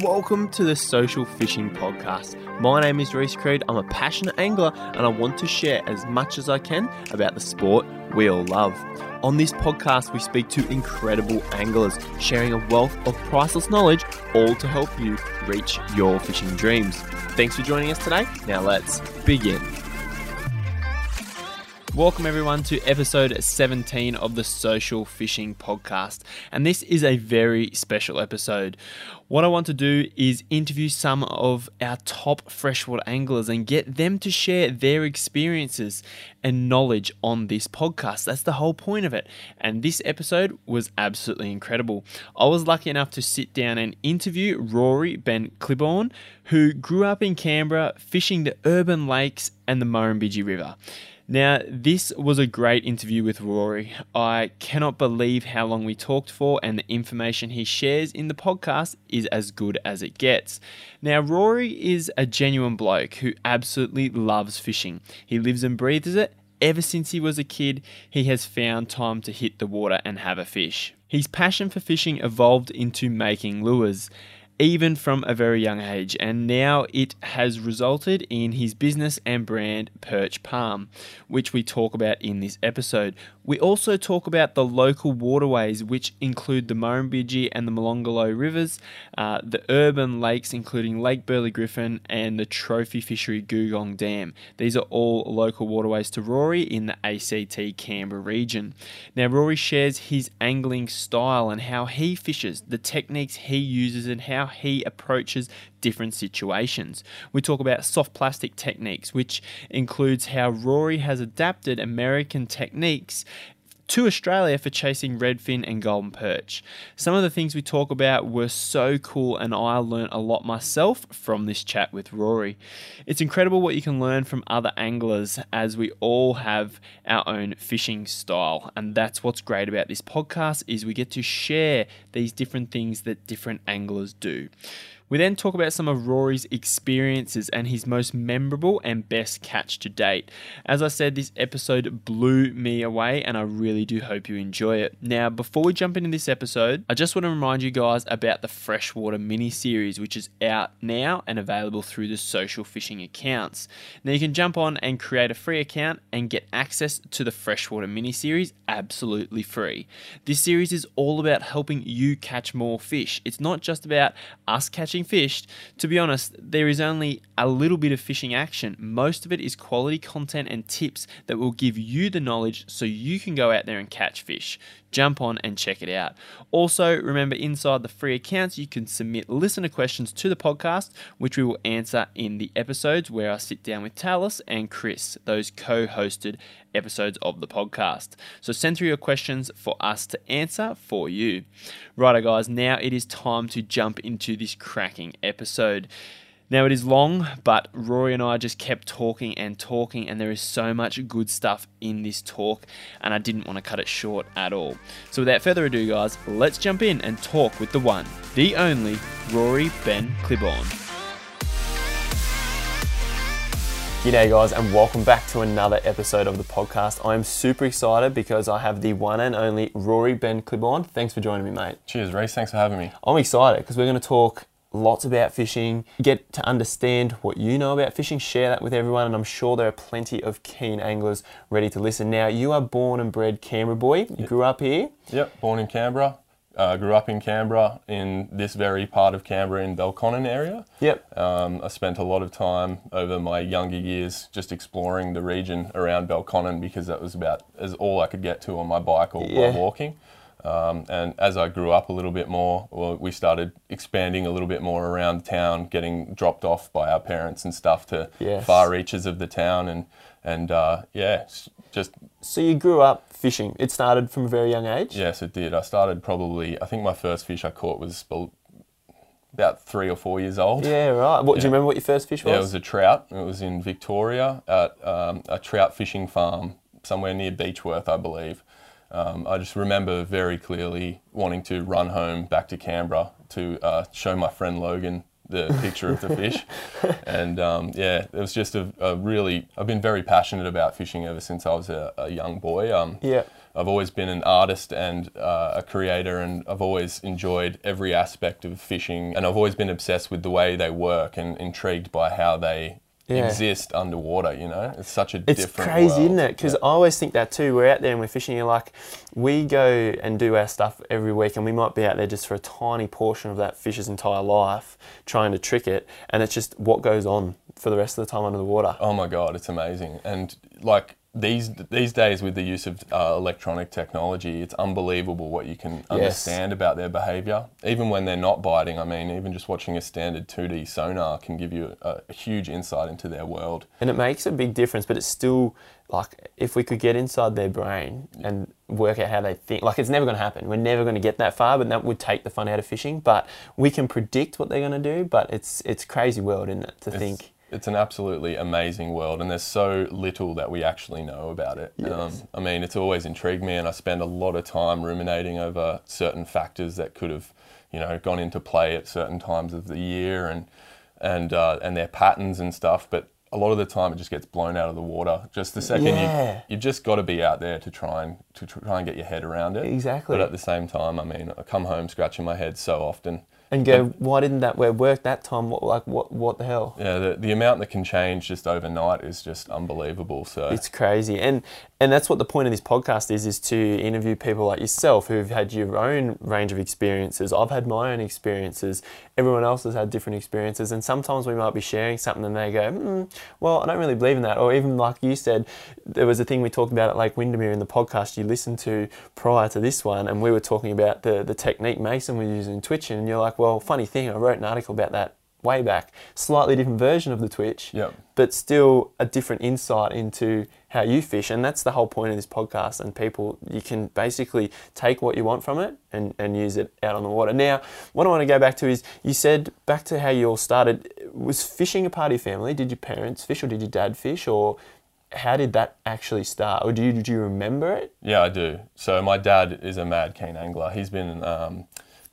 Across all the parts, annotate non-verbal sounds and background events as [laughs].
Welcome to the Social Fishing Podcast. My name is Reese Creed. I'm a passionate angler and I want to share as much as I can about the sport we all love. On this podcast, we speak to incredible anglers, sharing a wealth of priceless knowledge, all to help you reach your fishing dreams. Thanks for joining us today. Now let's begin. Welcome, everyone, to episode 17 of the Social Fishing Podcast. And this is a very special episode. What I want to do is interview some of our top freshwater anglers and get them to share their experiences and knowledge on this podcast. That's the whole point of it. And this episode was absolutely incredible. I was lucky enough to sit down and interview Rory Benn-Clibborn, who grew up in Canberra fishing the urban lakes and the Murrumbidgee River. Now, this was a great interview with Rory. I cannot believe how long we talked for, and the information he shares in the podcast is as good as it gets. Now, Rory is a genuine bloke who absolutely loves fishing. He lives and breathes it. Ever since he was a kid, he has found time to hit the water and have a fish. His passion for fishing evolved into making lures even from a very young age, and now it has resulted in his business and brand Perch Palm, which we talk about in this episode. We also talk about the local waterways, which include the Murrumbidgee and the Molonglo rivers, uh, the urban lakes, including Lake Burley Griffin and the trophy fishery Googong Dam. These are all local waterways to Rory in the ACT Canberra region. Now, Rory shares his angling style and how he fishes, the techniques he uses, and how he approaches different situations. We talk about soft plastic techniques, which includes how Rory has adapted American techniques to Australia for chasing redfin and golden perch. Some of the things we talk about were so cool, and I learned a lot myself from this chat with Rory. It's incredible what you can learn from other anglers, as we all have our own fishing style, and that's what's great about this podcast is we get to share these different things that different anglers do. We then talk about some of Rory's experiences and his most memorable and best catch to date. As I said, this episode blew me away, and I really do hope you enjoy it. Now, before we jump into this episode, I just want to remind you guys about the Freshwater mini series, which is out now and available through the social fishing accounts. Now, you can jump on and create a free account and get access to the Freshwater mini series absolutely free. This series is all about helping you catch more fish. It's not just about us catching fished, to be honest, there is only a little bit of fishing action. Most of it is quality content and tips that will give you the knowledge so you can go out there and catch fish. Jump on and check it out. Also, remember inside the free accounts, you can submit listener questions to the podcast, which we will answer in the episodes where I sit down with Talis and Chris, those co hosted episodes of the podcast. So send through your questions for us to answer for you. Righto, guys, now it is time to jump into this cracking episode. Now it is long, but Rory and I just kept talking and talking, and there is so much good stuff in this talk, and I didn't want to cut it short at all. So without further ado, guys, let's jump in and talk with the one, the only Rory Ben Clibborn. G'day, guys, and welcome back to another episode of the podcast. I am super excited because I have the one and only Rory Benn-Clibborn. Thanks for joining me, mate. Cheers, Reese. Thanks for having me. I'm excited because we're going to talk lots about fishing, get to understand what you know about fishing, share that with everyone, and I'm sure there are plenty of keen anglers ready to listen. Now, you are born and bred Canberra boy. You yep. grew up here? Yep, born in Canberra. Uh, grew up in Canberra, in this very part of Canberra in Belconnen area. Yep. Um, I spent a lot of time over my younger years just exploring the region around Belconnen because that was about as all I could get to on my bike or yeah. by walking. Um, and as I grew up a little bit more, well, we started expanding a little bit more around town, getting dropped off by our parents and stuff to yes. far reaches of the town, and and uh, yeah, just. So you grew up fishing. It started from a very young age. Yes, it did. I started probably. I think my first fish I caught was about three or four years old. Yeah, right. What yeah. do you remember? What your first fish was? Yeah, it was a trout. It was in Victoria at um, a trout fishing farm somewhere near Beechworth, I believe. Um, I just remember very clearly wanting to run home back to Canberra to uh, show my friend Logan the picture of the fish. [laughs] And um, yeah, it was just a, a, really, I've been very passionate about fishing ever since I was a, a young boy. Um, yeah. I've always been an artist and uh, a creator, and I've always enjoyed every aspect of fishing, and I've always been obsessed with the way they work and intrigued by how they Yeah. exist underwater. You know, it's such a It's different. crazy, world. isn't it? Because I always think that too. We're out there and we're fishing. You're like, we go and do our stuff every week, and we might be out there just for a tiny portion of that fish's entire life, trying to trick it, and it's just what goes on for the rest of the time under the water. Oh my god, it's amazing. And like these these days with the use of uh, electronic technology, it's unbelievable what you can understand about their behavior. Even when they're not biting, I mean, even just watching a standard 2D sonar can give you a, a huge insight into their world. And it makes a big difference, but it's still like if we could get inside their brain and work out how they think, like it's never going to happen. We're never going to get that far, but that would take the fun out of fishing. But we can predict what they're going to do. But it's it's crazy world, isn't it? To It's, think. It's an absolutely amazing world, and there's so little that we actually know about it. Um, I mean, it's always intrigued me, and I spend a lot of time ruminating over certain factors that could have, you know, gone into play at certain times of the year, and and uh, and their patterns and stuff. But a lot of the time, it just gets blown out of the water. Just the second Yeah. you you've just got to be out there to try and to try and get your head around it. Exactly. But at the same time, I mean, I come home scratching my head so often. And go, why didn't that work that time? What like what what the hell? Yeah, the, the amount that can change just overnight is just unbelievable. So It's crazy, and and that's what the point of this podcast is: is to interview people like yourself who've had your own range of experiences. I've had my own experiences. Everyone else has had different experiences, and sometimes we might be sharing something, and they go, mm, "Well, I don't really believe in that." Or even like you said, there was a thing we talked about at Lake Windamere in the podcast you listened to prior to this one, and we were talking about the the technique Mason was using twitching, and you're like, "Well, funny thing, I wrote an article about that." Way back, slightly different version of the twitch, Yep. but still a different insight into how you fish. And that's the whole point of this podcast. And people, you can basically take what you want from it and, and use it out on the water. Now, what I want to go back to is you said back to how you all started. Was fishing a part of your family? Did your parents fish or did your dad fish? Or how did that actually start? Or do you, do you remember it? Yeah, I do. So my dad is a mad keen angler. He's been um,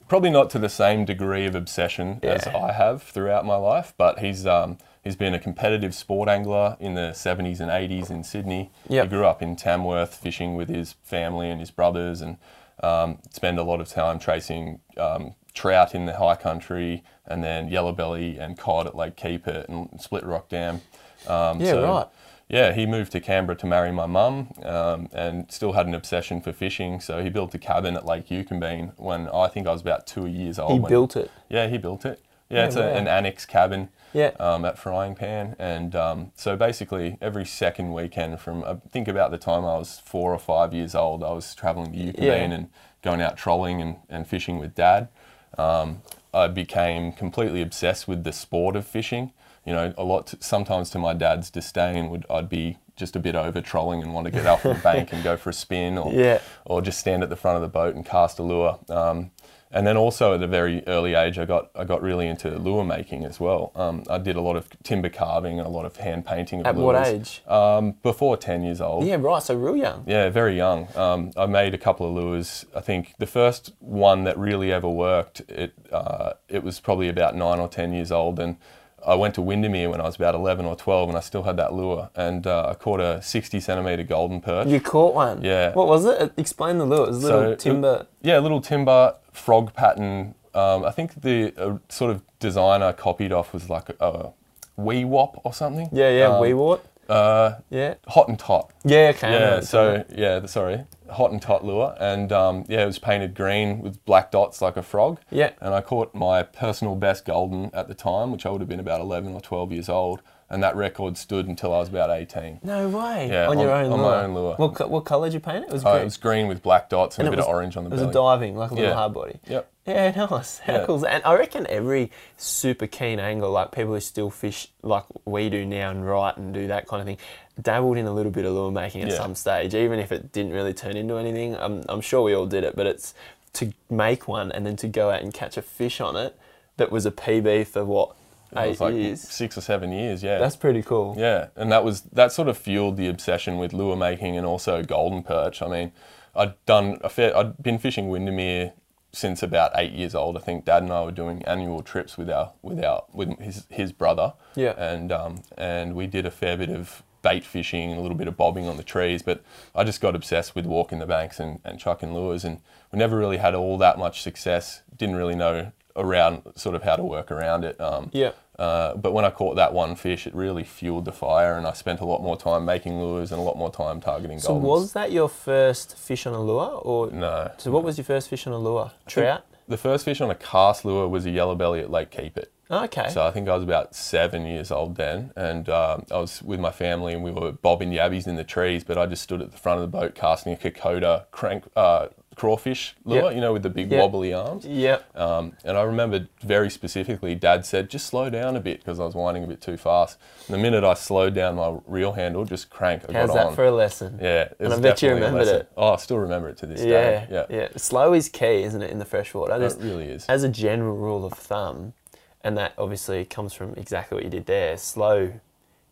probably not to the same degree of obsession as I have throughout my life, but he's um, he's been a competitive sport angler in the 70s and 80s in Sydney. Yep. He grew up in Tamworth fishing with his family and his brothers, and um, spend a lot of time tracing um, trout in the high country, and then yellow belly and cod at Lake Keepit and Split Rock Dam. Um, Yeah, right. Yeah, he moved to Canberra to marry my mum um, and still had an obsession for fishing. So he built a cabin at Lake Eucumbene when I think I was about two years old. He when- built it. Yeah, he built it. Yeah, Yeah, it's a, an annex cabin Yeah. um, at Frying Pan. And um, so basically, every second weekend from I think about the time I was four or five years old, I was traveling to Eucumbene Yeah. and going out trolling and, and fishing with dad. Um, I became completely obsessed with the sport of fishing. You know, a lot. sometimes to my dad's disdain, would I'd be just a bit over trolling and want to get off the bank and go for a spin, or [laughs] Yeah. or just stand at the front of the boat and cast a lure. Um, and then also at a very early age, I got I got really into lure making as well. Um, I did a lot of timber carving and a lot of hand painting. Of At what lures. age? Um, before ten years old. Yeah, right. So real young. Yeah, very young. Um, I made a couple of lures. I think the first one that really ever worked, it uh, it was probably about nine or ten years old, and I went to Windamere when I was about eleven or twelve, and I still had that lure, and uh, I caught a sixty centimeter golden perch. You caught one. Yeah. What was it? Explain the lure. It was a little So, timber. Yeah, little timber frog pattern. Um, I think the uh, sort of design I copied off was like a, a wee wop or something. Yeah, yeah. Um, wee wop. Uh, Yeah. hot and tot. Yeah. Okay. Yeah, so yeah, sorry, hot and tot lure, and um, yeah, it was painted green with black dots like a frog. Yeah. and I caught my personal best golden at the time, which I would have been about eleven or twelve years old, and that record stood until I was about eighteen. No way. Yeah, on your own on lure. my own lure. What, co- what colour did you paint it? It was Uh, green. it was green with black dots and, And a bit was- of orange on the belly. it was diving, like a little Yeah. hard body. Yep. Yeah, nice. How Yeah. cool? And I reckon every super keen angler, like people who still fish like we do now and write and do that kind of thing, dabbled in a little bit of lure making at Yeah. some stage, even if it didn't really turn into anything. I'm, I'm sure we all did it, but it's to make one and then to go out and catch a fish on it that was a PB for what, eight like years? six or seven years. Yeah, That's pretty cool. Yeah, and that was that sort of fueled the obsession with lure making and also golden perch. I mean, I'd done a fair. I'd been fishing Windamere since about eight years old. I think Dad and I were doing annual trips with our with our with his his brother. Yeah. And um and we did a fair bit of bait fishing and a little bit of bobbing on the trees. But I just got obsessed with walking the banks and, and chucking lures, and we never really had all that much success. Didn't really know around sort of how to work around it. Um, Yeah. uh, but when I caught that one fish, it really fueled the fire, and I spent a lot more time making lures and a lot more time targeting So goldens. was that your first fish on a lure, or no. so? What was your first fish on a lure? Trout. The first fish on a cast lure was a yellow belly at Lake Keepit. Okay. So I think I was about seven years old then, and um, I was with my family, and we were bobbing yabbies in the trees. But I just stood at the front of the boat casting a Kokoda crank uh, crawfish lure, Yep. you know, with the big Yep. wobbly arms. Yep. Um, and I remember very specifically, Dad said, just slow down a bit because I was winding a bit too fast. And the minute I slowed down my reel handle, just crank, I How's got that on. for a lesson? yeah, And I bet you remembered it. Oh, I still remember it to this Yeah, day. Yeah, yeah. Slow is key, isn't it, in the freshwater? it really is. as a general rule of thumb, and that obviously comes from exactly what you did there. Slow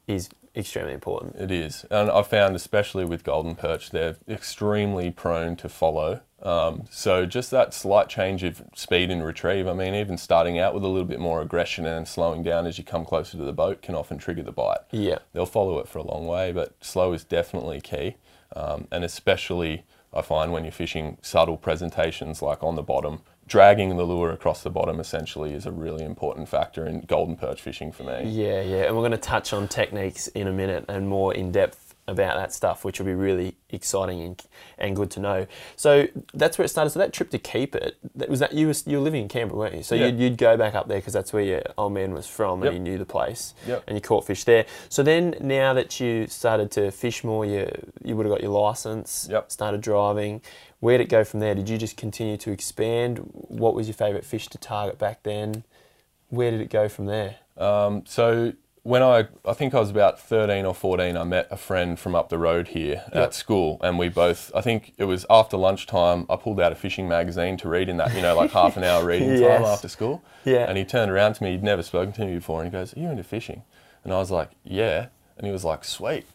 is extremely important. It is, and I've found especially with golden perch, they're extremely prone to follow. Um, so just that slight change of speed and retrieve. I mean, even starting out with a little bit more aggression and slowing down as you come closer to the boat can often trigger the bite. Yeah. They'll follow it for a long way, but slow is definitely key, um, and especially I find when you're fishing subtle presentations like on the bottom. Dragging the lure across the bottom essentially is a really important factor in golden perch fishing for me. Yeah, yeah. And we're going to touch on techniques in a minute and more in depth about that stuff, which will be really exciting and, and good to know. So that's where it started. So that trip to Keepit, that was that you were, you were living in Canberra, weren't you? So Yeah. you'd, you'd go back up there because that's where your old man was from Yep. and you knew the place Yep. and you caught fish there. So then now that you started to fish more, you, you would have got your license, Yep. started driving. Where'd it go from there? Did you just continue to expand? What was your favourite fish to target back then? Where did it go from there? Um, so when I, I think I was about 13 or 14, I met a friend from up the road here Yep. at school, and we both, I think it was after lunchtime, I pulled out a fishing magazine to read in that, you know, like half an hour [laughs] reading time after school. Yeah. And he turned around to me, he'd never spoken to me before, and he goes, Are you into fishing? And I was like, Yeah. And he was like, Sweet.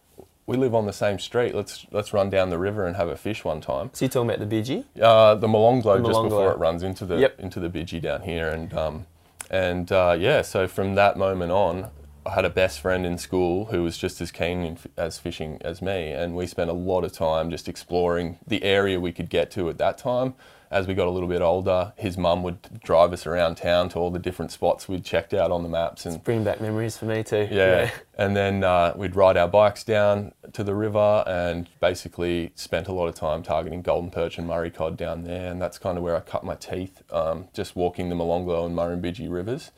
We live on the same street. Let's let's run down the river and have a fish one time. So you're talking about the Bidgie? Uh, the Molonglo The just before it runs into the Yep. into the Bidgie down here, and um, and uh, yeah, so from that moment on, I had a best friend in school who was just as keen in, as fishing as me, and we spent a lot of time just exploring the area we could get to at that time. As we got a little bit older, his mum would drive us around town to all the different spots we'd checked out on the maps, and Bring back memories for me too. yeah. And then uh, we'd ride our bikes down to the river and basically spent a lot of time targeting golden perch and Murray cod down there. And that's kind of where I cut my teeth, um, just walking the Molonglo and Murrumbidgee rivers.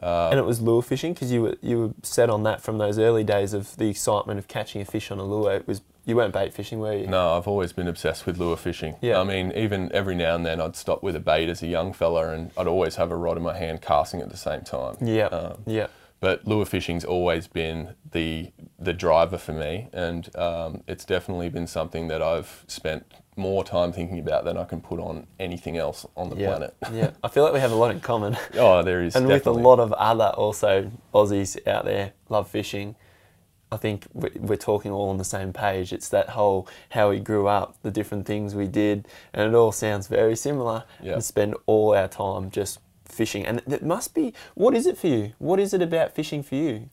and it was lure fishing because you were you were set on that from those early days of the excitement of catching a fish on a lure. It was you weren't bait fishing, were you? No, I've always been obsessed with lure fishing. Yeah. I mean, even every now and then I'd stop with a bait as a young fella and I'd always have a rod in my hand casting at the same time. Yeah. Um, yeah. but lure fishing's always been the the driver for me, and um, it's definitely been something that I've spent more time thinking about than I can put on anything else on the Yeah. planet. yeah. I [laughs] feel like we have a lot in common. Oh, there is and definitely. with a lot of other also Aussies out there love fishing. I think we- we're talking all on the same page. It's that whole how we grew up, the different things we did, and it all sounds very similar. Yeah. And spend all our time just fishing, and it must be. What is it for you? What is it about fishing for you?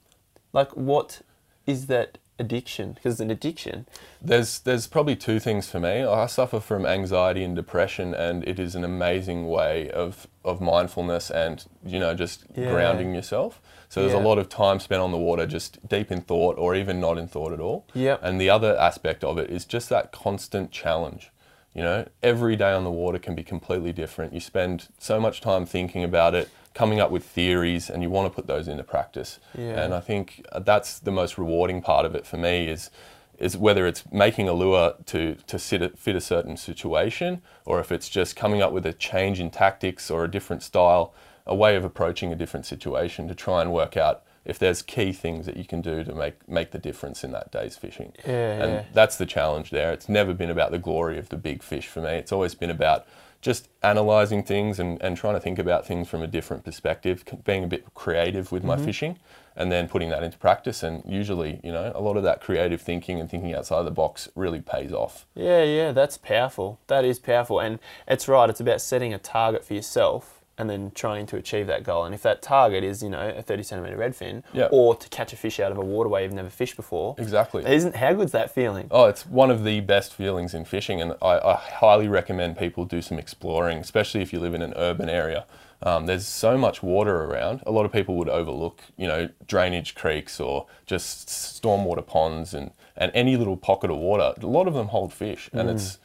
Like, what is that addiction? Because it's an addiction. There's there's probably two things for me. I suffer from anxiety and depression, and it is an amazing way of of mindfulness and you know just Yeah. grounding yourself. So there's Yeah. a lot of time spent on the water, just deep in thought, or even not in thought at all. Yep. And the other aspect of it is just that constant challenge. You know, every day on the water can be completely different. You spend so much time thinking about it, coming up with theories, and you want to put those into practice. Yeah. And I think that's the most rewarding part of it for me is is whether it's making a lure to to fit a certain situation, or if it's just coming up with a change in tactics or a different style, a way of approaching a different situation to try and work out if there's key things that you can do to make make the difference in that day's fishing. Yeah, and yeah. that's the challenge there. It's never been about the glory of the big fish for me. It's always been about just analyzing things and, and trying to think about things from a different perspective, being a bit creative with Mm-hmm. my fishing, and then putting that into practice. And usually, you know, a lot of that creative thinking and thinking outside the box really pays off. Yeah, yeah, that's powerful. That is powerful, and it's right. It's about setting a target for yourself and then trying to achieve that goal. And if that target is, you know, a 30 centimetre redfin Yeah. or to catch a fish out of a waterway you've never fished before, Exactly. isn't how good's that feeling? Oh, it's one of the best feelings in fishing, and I, I highly recommend people do some exploring, especially if you live in an urban area. Um, there's so much water around. A lot of people would overlook, you know, drainage creeks or just stormwater ponds and, and any little pocket of water. A lot of them hold fish, and it's.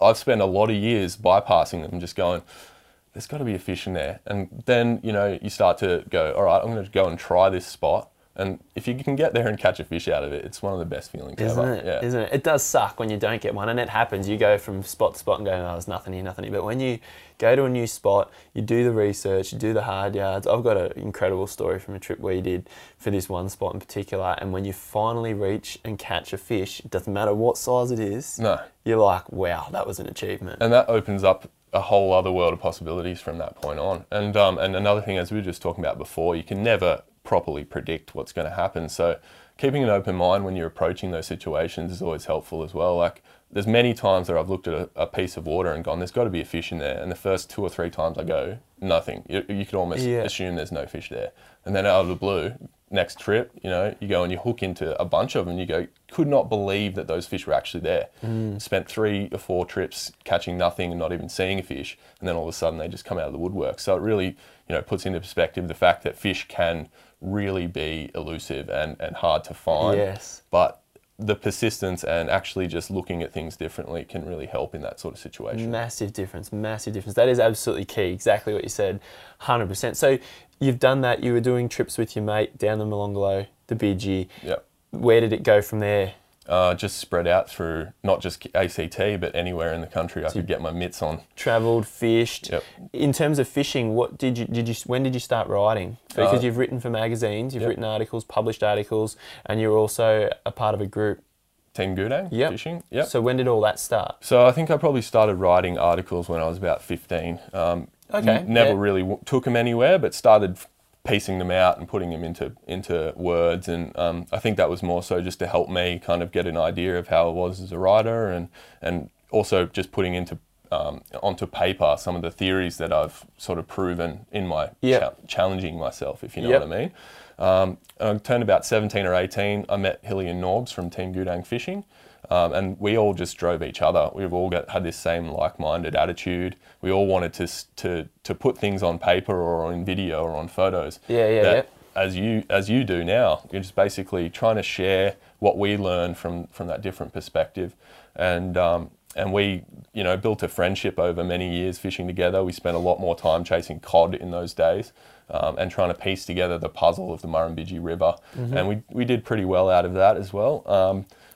I've spent a lot of years bypassing them, just going. There's got to be a fish in there, and then you know you start to go. All right, I'm going to go and try this spot, and if you can get there and catch a fish out of it, it's one of the best feelings Isn't ever. it? Yeah. not it? It does suck when you don't get one, and it happens. You go from spot to spot and go, "Oh, there's nothing here, nothing here." But when you go to a new spot, you do the research, you do the hard yards. I've got an incredible story from a trip we did for this one spot in particular. And when you finally reach and catch a fish, it doesn't matter what size it is. No. You're like, "Wow, that was an achievement." and that opens up a whole other world of possibilities from that point on. And um, and another thing, as we were just talking about before, you can never properly predict what's going to happen. So keeping an open mind when you're approaching those situations is always helpful as well. Like there's many times where I've looked at a, a piece of water and gone, "There's got to be a fish in there," and the first two or three times I go, nothing. You, you could almost Yeah. assume there's no fish there, and then out of the blue. Next trip, you know, you go and you hook into a bunch of them. And you go, could not believe that those fish were actually there. Hmm. Spent three or four trips catching nothing and not even seeing a fish, and then all of a sudden they just come out of the woodwork. So it really, you know, puts into perspective the fact that fish can really be elusive and, and hard to find. Yes. But the persistence and actually just looking at things differently can really help in that sort of situation. Massive difference, massive difference. That is absolutely key. Exactly what you said, hundred percent. So you've done that. You were doing trips with your mate down the Molonglo, the Bidgie. Yep. Where did it go from there? Uh, just spread out through not just ACT, but anywhere in the country I could get my mitts on. Travelled, fished. Yep. In terms of fishing, what did you did you when did you start writing? Because Uh, you've written for magazines, you've yep. written articles, published articles, and you're also a part of a group. Team Gudang Yep. fishing. Yep. So when did all that start? So I think I probably started writing articles when I was about 15. Um, Okay, n- never yeah. really w- took them anywhere, but started piecing them out and putting them into into words. And um, I think that was more so just to help me kind of get an idea of how I was as a writer, and and also just putting into um, onto paper some of the theories that I've sort of proven in my Yep. cha- challenging myself, if you know Yep. what I mean. Um, I turned about 17 or 18. I met Hilly and Norbs from Team Gudang Fishing, um, and we all just drove each other. We've all got, had this same like-minded attitude. We all wanted to to to put things on paper or on video or on photos. Yeah, yeah, yeah. As you as you do now, you're just basically trying to share what we learned from from that different perspective, and um, and we you know built a friendship over many years fishing together. We spent a lot more time chasing cod in those days. Um, and trying to piece together the puzzle of the Murrumbidgee River, Mm-hmm. and we, we did pretty well out of that as well.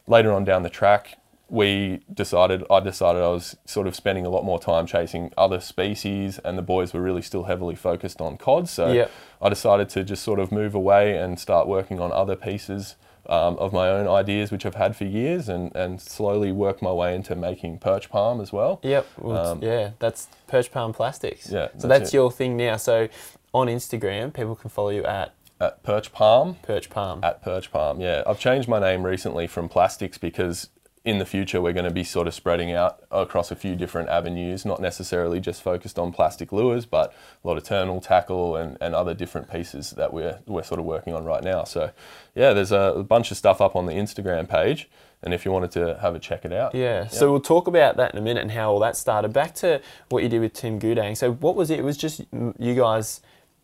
Later on down the track, we decided I decided I was sort of spending a lot more time chasing other species, and the boys were really still heavily focused on cod. So Yep. I decided to just sort of move away and start working on other pieces um, of my own ideas, which I've had for years, and, and slowly work my way into making perch palm as well. Yep. Well, Um, yeah, that's Perch Palm Plastics. Yeah, So that's that's your thing now. So on Instagram, people can follow you at At perch palm, Perch Palm. at Perch Palm. Yeah, I've changed my name recently from plastics because in the future we're going to be sort of spreading out across a few different avenues, not necessarily just focused on plastic lures, but a lot of terminal tackle and, and other different pieces that we're we're sort of working on right now. So, yeah, there's a bunch of stuff up on the Instagram page, and if you wanted to have a check it out, Yeah, so we'll talk about that in a minute and how all that started. Back to what you did with Team Gudang. So what was it? It was just you guys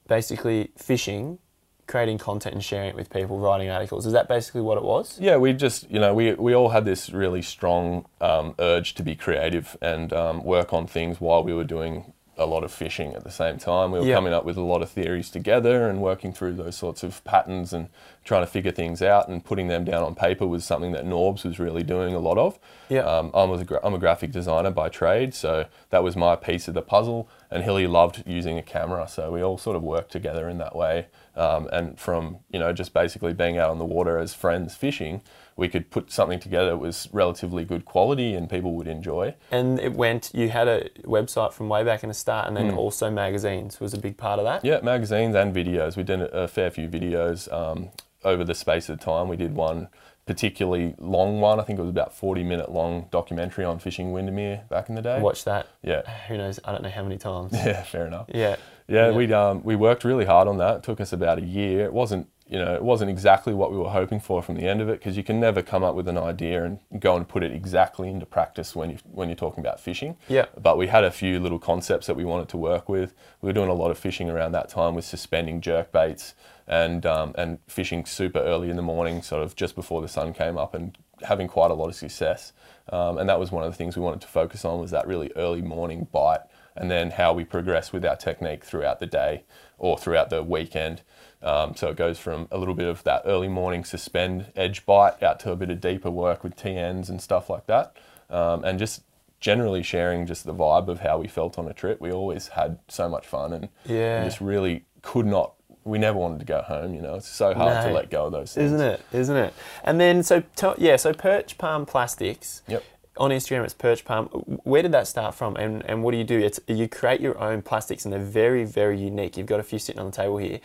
basically fishing, creating content and sharing it with people, writing articles. Is that basically what it was? Yeah, we just, you know, we, we all had this really strong um, urge to be creative and um, work on things while we were doing a lot of fishing at the same time. We were Yeah. coming up with a lot of theories together and working through those sorts of patterns and trying to figure things out and putting them down on paper was something that Norbs was really doing a lot of. Yeah. Um, I was a I'm a graphic designer by trade, so that was my piece of the puzzle. And Hilly loved using a camera, so we all sort of worked together in that way. Um, and from you know just basically being out on the water as friends fishing, we could put something together that was relatively good quality and people would enjoy. And it went. You had a website from way back in the start, and then also magazines was a big part of that. Yeah, magazines and videos. We did a fair few videos um, over the space of time. We did one particularly long one. I think it was about 40 minute long documentary on fishing Windamere back in the day. Watch that. Yeah. Who knows? I don't know how many times. [laughs] Yeah, fair enough. Yeah. Yeah, Yeah. we um, we worked really hard on that. It took us about a year. It wasn't you know it wasn't exactly what we were hoping for from the end of it because you can never come up with an idea and go and put it exactly into practice when you when you're talking about fishing. Yeah. But we had a few little concepts that we wanted to work with. We were doing a lot of fishing around that time with suspending jerk baits and um, and fishing super early in the morning, sort of just before the sun came up, and having quite a lot of success. Um, and that was one of the things we wanted to focus on was that really early morning bite, and then how we progress with our technique throughout the day or throughout the weekend. Um, so it goes from a little bit of that early morning suspend edge bite out to a bit of deeper work with TNs and stuff like that, um, and just generally sharing just the vibe of how we felt on a trip. We always had so much fun and, Yeah. and just really could not. We never wanted to go home. You know, it's so hard to let go of those things. Isn't it? Isn't it? And then so yeah, so Perch Palm Plastics. Yep. On Instagram, it's Perch Palm. Where did that start from, and, and what do you do? It's you create your own plastics, and they're very very unique. You've got a few sitting on the table here.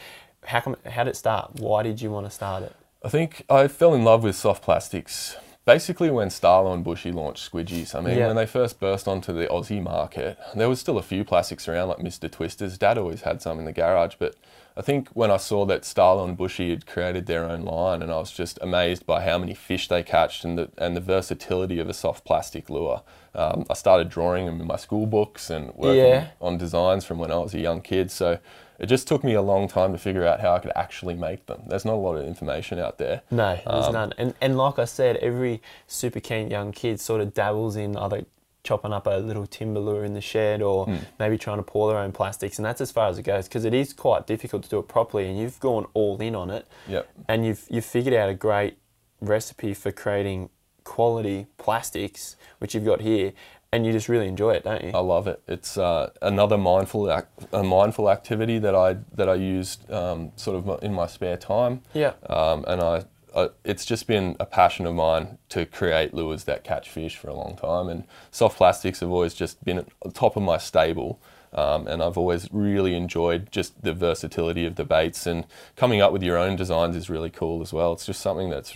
How come? How did it start? Why did you want to start it? I think I fell in love with soft plastics basically when Starlo and Bushy launched squidgies. I mean, Yeah. when they first burst onto the Aussie market, there was still a few plastics around, like Mr. Twisters. Dad always had some in the garage, but I think when I saw that Starlo and Bushy had created their own line, and I was just amazed by how many fish they catched and the and the versatility of a soft plastic lure. Um, I started drawing them in my school books and working Yeah. on designs from when I was a young kid. So it just took me a long time to figure out how I could actually make them. There's not a lot of information out there. No, there's Um, none. And and like I said, every super keen young kid sort of dabbles in either chopping up a little timber lure in the shed or Hmm. maybe trying to pour their own plastics, and that's as far as it goes because it is quite difficult to do it properly. And you've gone all in on it, Yep. and you've you've figured out a great recipe for creating quality plastics, which you've got here, and you just really enjoy it, don't you? I love it. It's uh, another mindful ac- a mindful activity that I that I used um, sort of in my spare time. Yeah. Um, and I, I, it's just been a passion of mine to create lures that catch fish for a long time. And soft plastics have always just been at the top of my stable. Um, and I've always really enjoyed just the versatility of the baits and coming up with your own designs is really cool as well. It's just something that's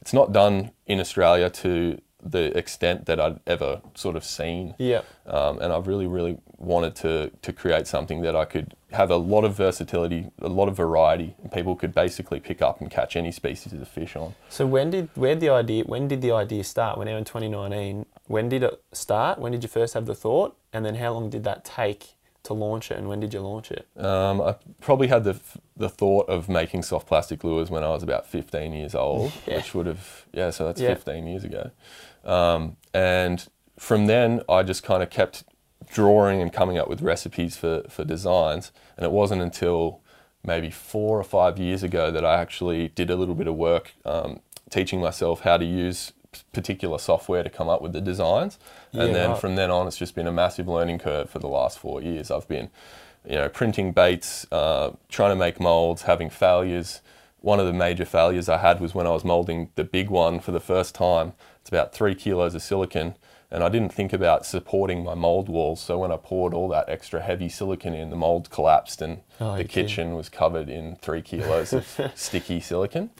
it's not done in Australia to the extent that I'd ever sort of seen. Yeah. Um, and I've really, really wanted to to create something that I could have a lot of versatility, a lot of variety, and people could basically pick up and catch any species of fish on. So when did where the idea when did the idea start? We're now in 2019. When did it start? When did you first have the thought? And then how long did that take to launch it? And when did you launch it? Um, I probably had the the thought of making soft plastic lures when I was about 15 years old, [laughs] Yeah. which would have yeah, so that's Yeah. 15 years ago. Um, and from then, I just kind of kept drawing and coming up with recipes for for designs. And it wasn't until maybe four or five years ago that I actually did a little bit of work um, teaching myself how to use particular software to come up with the designs. And Yeah, then right. from then on, it's just been a massive learning curve for the last four years. I've been, you know, printing baits, uh, trying to make molds, having failures. One of the major failures I had was when I was molding the big one for the first time. It's about three kilos of silicon, and I didn't think about supporting my mold walls. So when I poured all that extra heavy silicon in, the mold collapsed, and Oh, the kidding. kitchen was covered in three kilos of [laughs] sticky silicon.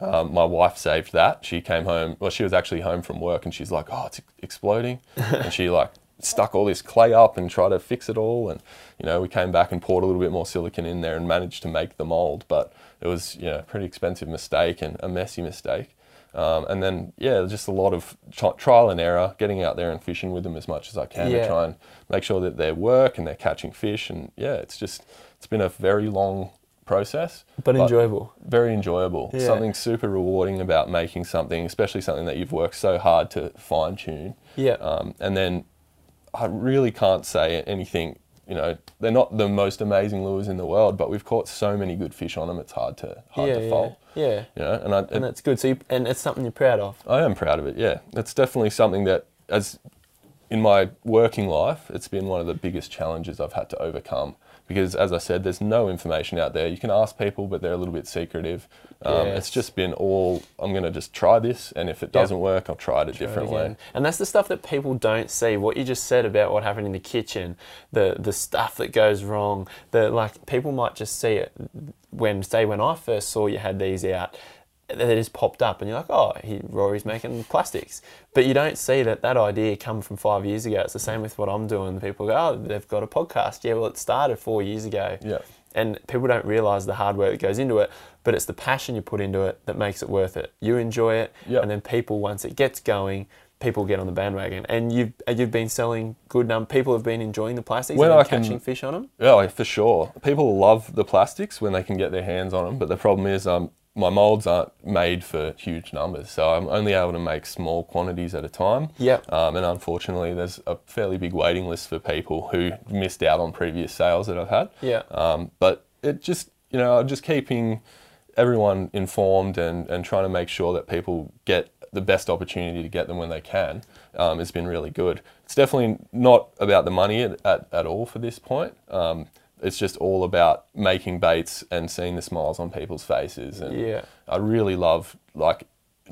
Um, my wife saved that. She came home. Well, she was actually home from work, and she's like, "Oh, it's exploding," [laughs] and she like stuck all this clay up and tried to fix it all. And you know, we came back and poured a little bit more silicon in there and managed to make the mold, but it was you know a pretty expensive mistake and a messy mistake. Um, and then yeah, just a lot of tri- trial and error, getting out there and fishing with them as much as I can Yeah. to try and make sure that they work and they're catching fish. And yeah, it's just it's been a very long process, But enjoyable. very enjoyable. Yeah. Something super rewarding about making something, especially something that you've worked so hard to fine tune. Yeah. Um, and then I really can't say anything. You know, they're not the most amazing lures in the world, but we've caught so many good fish on them. It's hard to hard yeah, to yeah, fault. yeah. You know, and I, And that's good. So you, and it's something you're proud of. I am proud of it. Yeah, it's definitely something that, as in my working life, it's been one of the biggest challenges I've had to overcome. Because, as I said, there's no information out there. You can ask people, but they're a little bit secretive. Um, Yes. It's just been all. I'm going to just try this, and if it doesn't work, I'll try it a different way. And that's the stuff that people don't see. What you just said about what happened in the kitchen, the the stuff that goes wrong. The like people might just see it when say when I first saw you had these out. They just popped up, and you're like, oh, he, Rory's making plastics. But you don't see that that idea come from five years ago. It's the same with what I'm doing. People go, oh, they've got a podcast. Yeah, well, it started four years ago. Yeah. And people don't realise the hard work that goes into it, but it's the passion you put into it that makes it worth it. You enjoy it, Yep. and then people, once it gets going, people get on the bandwagon. And you've you've been selling good number. People have been enjoying the plastics When and I been can- catching fish on them. Yeah, like, for sure. People love the plastics when they can get their hands on them, but the problem is um, my molds aren't made for huge numbers, so I'm only able to make small quantities at a time. Yep. Um, and unfortunately, there's a fairly big waiting list for people who missed out on previous sales that I've had. Yeah. Um, but it just, you know, just keeping everyone informed and, and trying to make sure that people get the best opportunity to get them when they can um, has been really good. It's definitely not about the money at, at, at all for this point. Um, it's just all about making baits and seeing the smiles on people's faces. And Yeah. I really love like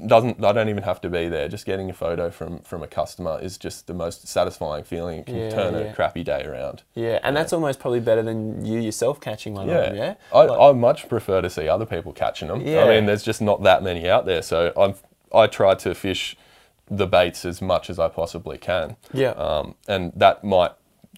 doesn't I don't even have to be there. Just getting a photo from from a customer is just the most satisfying feeling. It can Yeah, turn yeah. a crappy day around. Yeah, and that's almost probably better than you yourself catching one of Yeah, them. Yeah. I, Like- I much prefer to see other people catching them. Yeah. I mean, there's just not that many out there, so I'm I try to fish the baits as much as I possibly can. Yeah. Um, and that might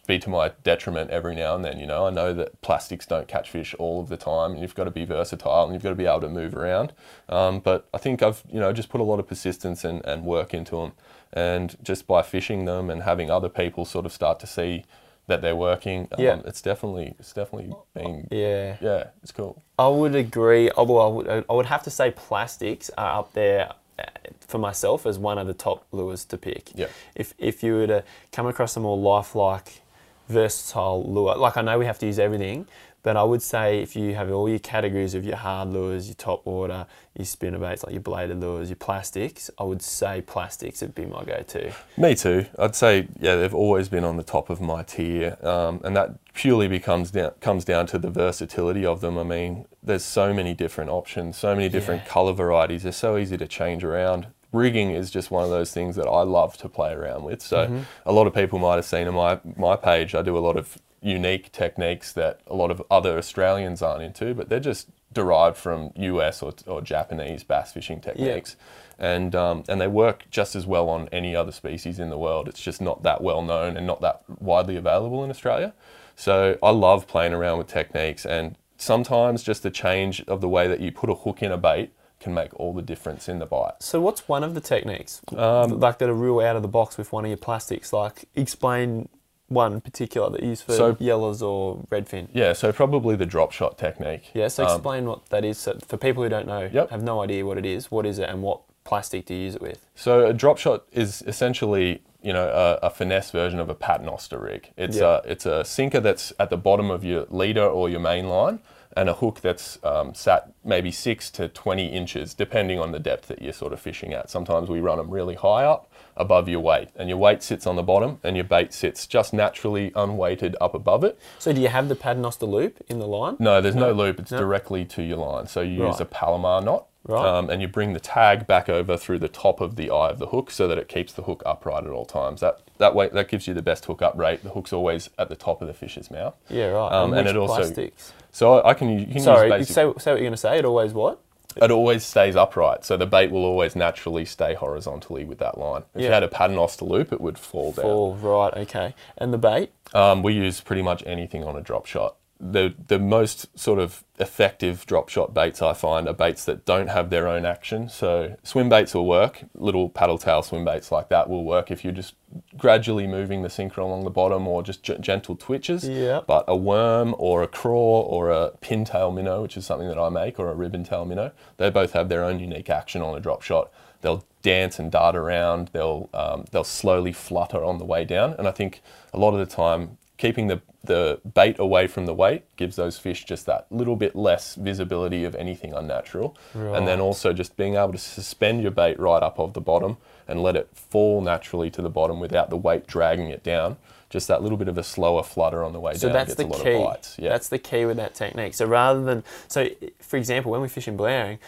be to my detriment every now and then. You know, I know that plastics don't catch fish all of the time, and you've got to be versatile and you've got to be able to move around. Um, but I think I've you know just put a lot of persistence and, and work into them, and just by fishing them and having other people sort of start to see that they're working, um, Yeah. it's definitely it's definitely been yeah. yeah, it's cool. I would agree. Although I would, I would have to say plastics are up there uh, for myself as one of the top lures to pick. Yeah. If if you were to come across a more lifelike, versatile lure, like I know we have to use everything, but I would say if you have all your categories of your hard lures, your top water, your spinnerbaits, like your bladed lures, your plastics, I would say plastics would be my go-to. Me too. I'd say yeah, they've always been on the top of my tier, um, and that purely becomes down, comes down to the versatility of them. I mean, there's so many different options, so many different Yeah. color varieties. They're so easy to change around. Rigging is just one of those things that I love to play around with. So Mm-hmm. a lot of people might have seen on my my page. I do a lot of unique techniques that a lot of other Australians aren't into, but they're just derived from US or, or Japanese bass fishing techniques and um, and they work just as well on any other species in the world. It's just not that well known and not that widely available in Australia. So I love playing around with techniques, and sometimes just the change of the way that you put a hook in a bait can make all the difference in the bite. So what's one of the techniques Um, like that are real out of the box with one of your plastics? Like explain one particular that you use for So- yellows or redfin. Yeah, so probably the drop shot technique. Yeah, so Um, explain what that is so for people who don't know, Yep. have no idea what it is. What is it, and what plastic do you use it with? So a drop shot is essentially, you know, a, a finesse version of a paternoster rig. It's Yeah. a it's a sinker that's at the bottom of your leader or your main line, and a hook that's um, sat maybe six to twenty inches, depending on the depth that you're sort of fishing at. Sometimes we run them really high up above your weight, and your weight sits on the bottom, and your bait sits just naturally unweighted up above it. So do you have the paternoster loop in the line? No, there's no, loop. It's No. directly to your line. So you use a Palomar knot, Right. um, and you bring the tag back over through the top of the eye of the hook, so that it keeps the hook upright at all times. That that way that gives you the best hook up rate. The hook's always at the top of the fish's mouth. Yeah, right. Um, and which it also- plastics? So I can you can Sorry, use basic. say, say what you're going to say. It always what? it always stays upright, so the bait will always naturally stay horizontally with that line. If you had a paternoster loop, it would fall down. Fall right. Okay. And the bait? Um, we use pretty much anything on a drop shot. The the most sort of effective drop shot baits I find are baits that don't have their own action. So swim baits will work. Little paddle tail swim baits like that will work if you're just gradually moving the sinker along the bottom or just gentle twitches. Yeah. But a worm or a craw or a pintail minnow, which is something that I make, or a ribbon tail minnow, they both have their own unique action on a drop shot. They'll dance and dart around. They'll um, they'll slowly flutter on the way down. And I think a lot of the time, keeping the the bait away from the weight gives those fish just that little bit less visibility of anything unnatural. And then also just being able to suspend your bait right up of the bottom and let it fall naturally to the bottom without the weight dragging it down. Just that little bit of a slower flutter on the way So down that's gets the a lot key. of bites. Yeah. That's the key with that technique. So rather than so, for example, when we fish in Blowering,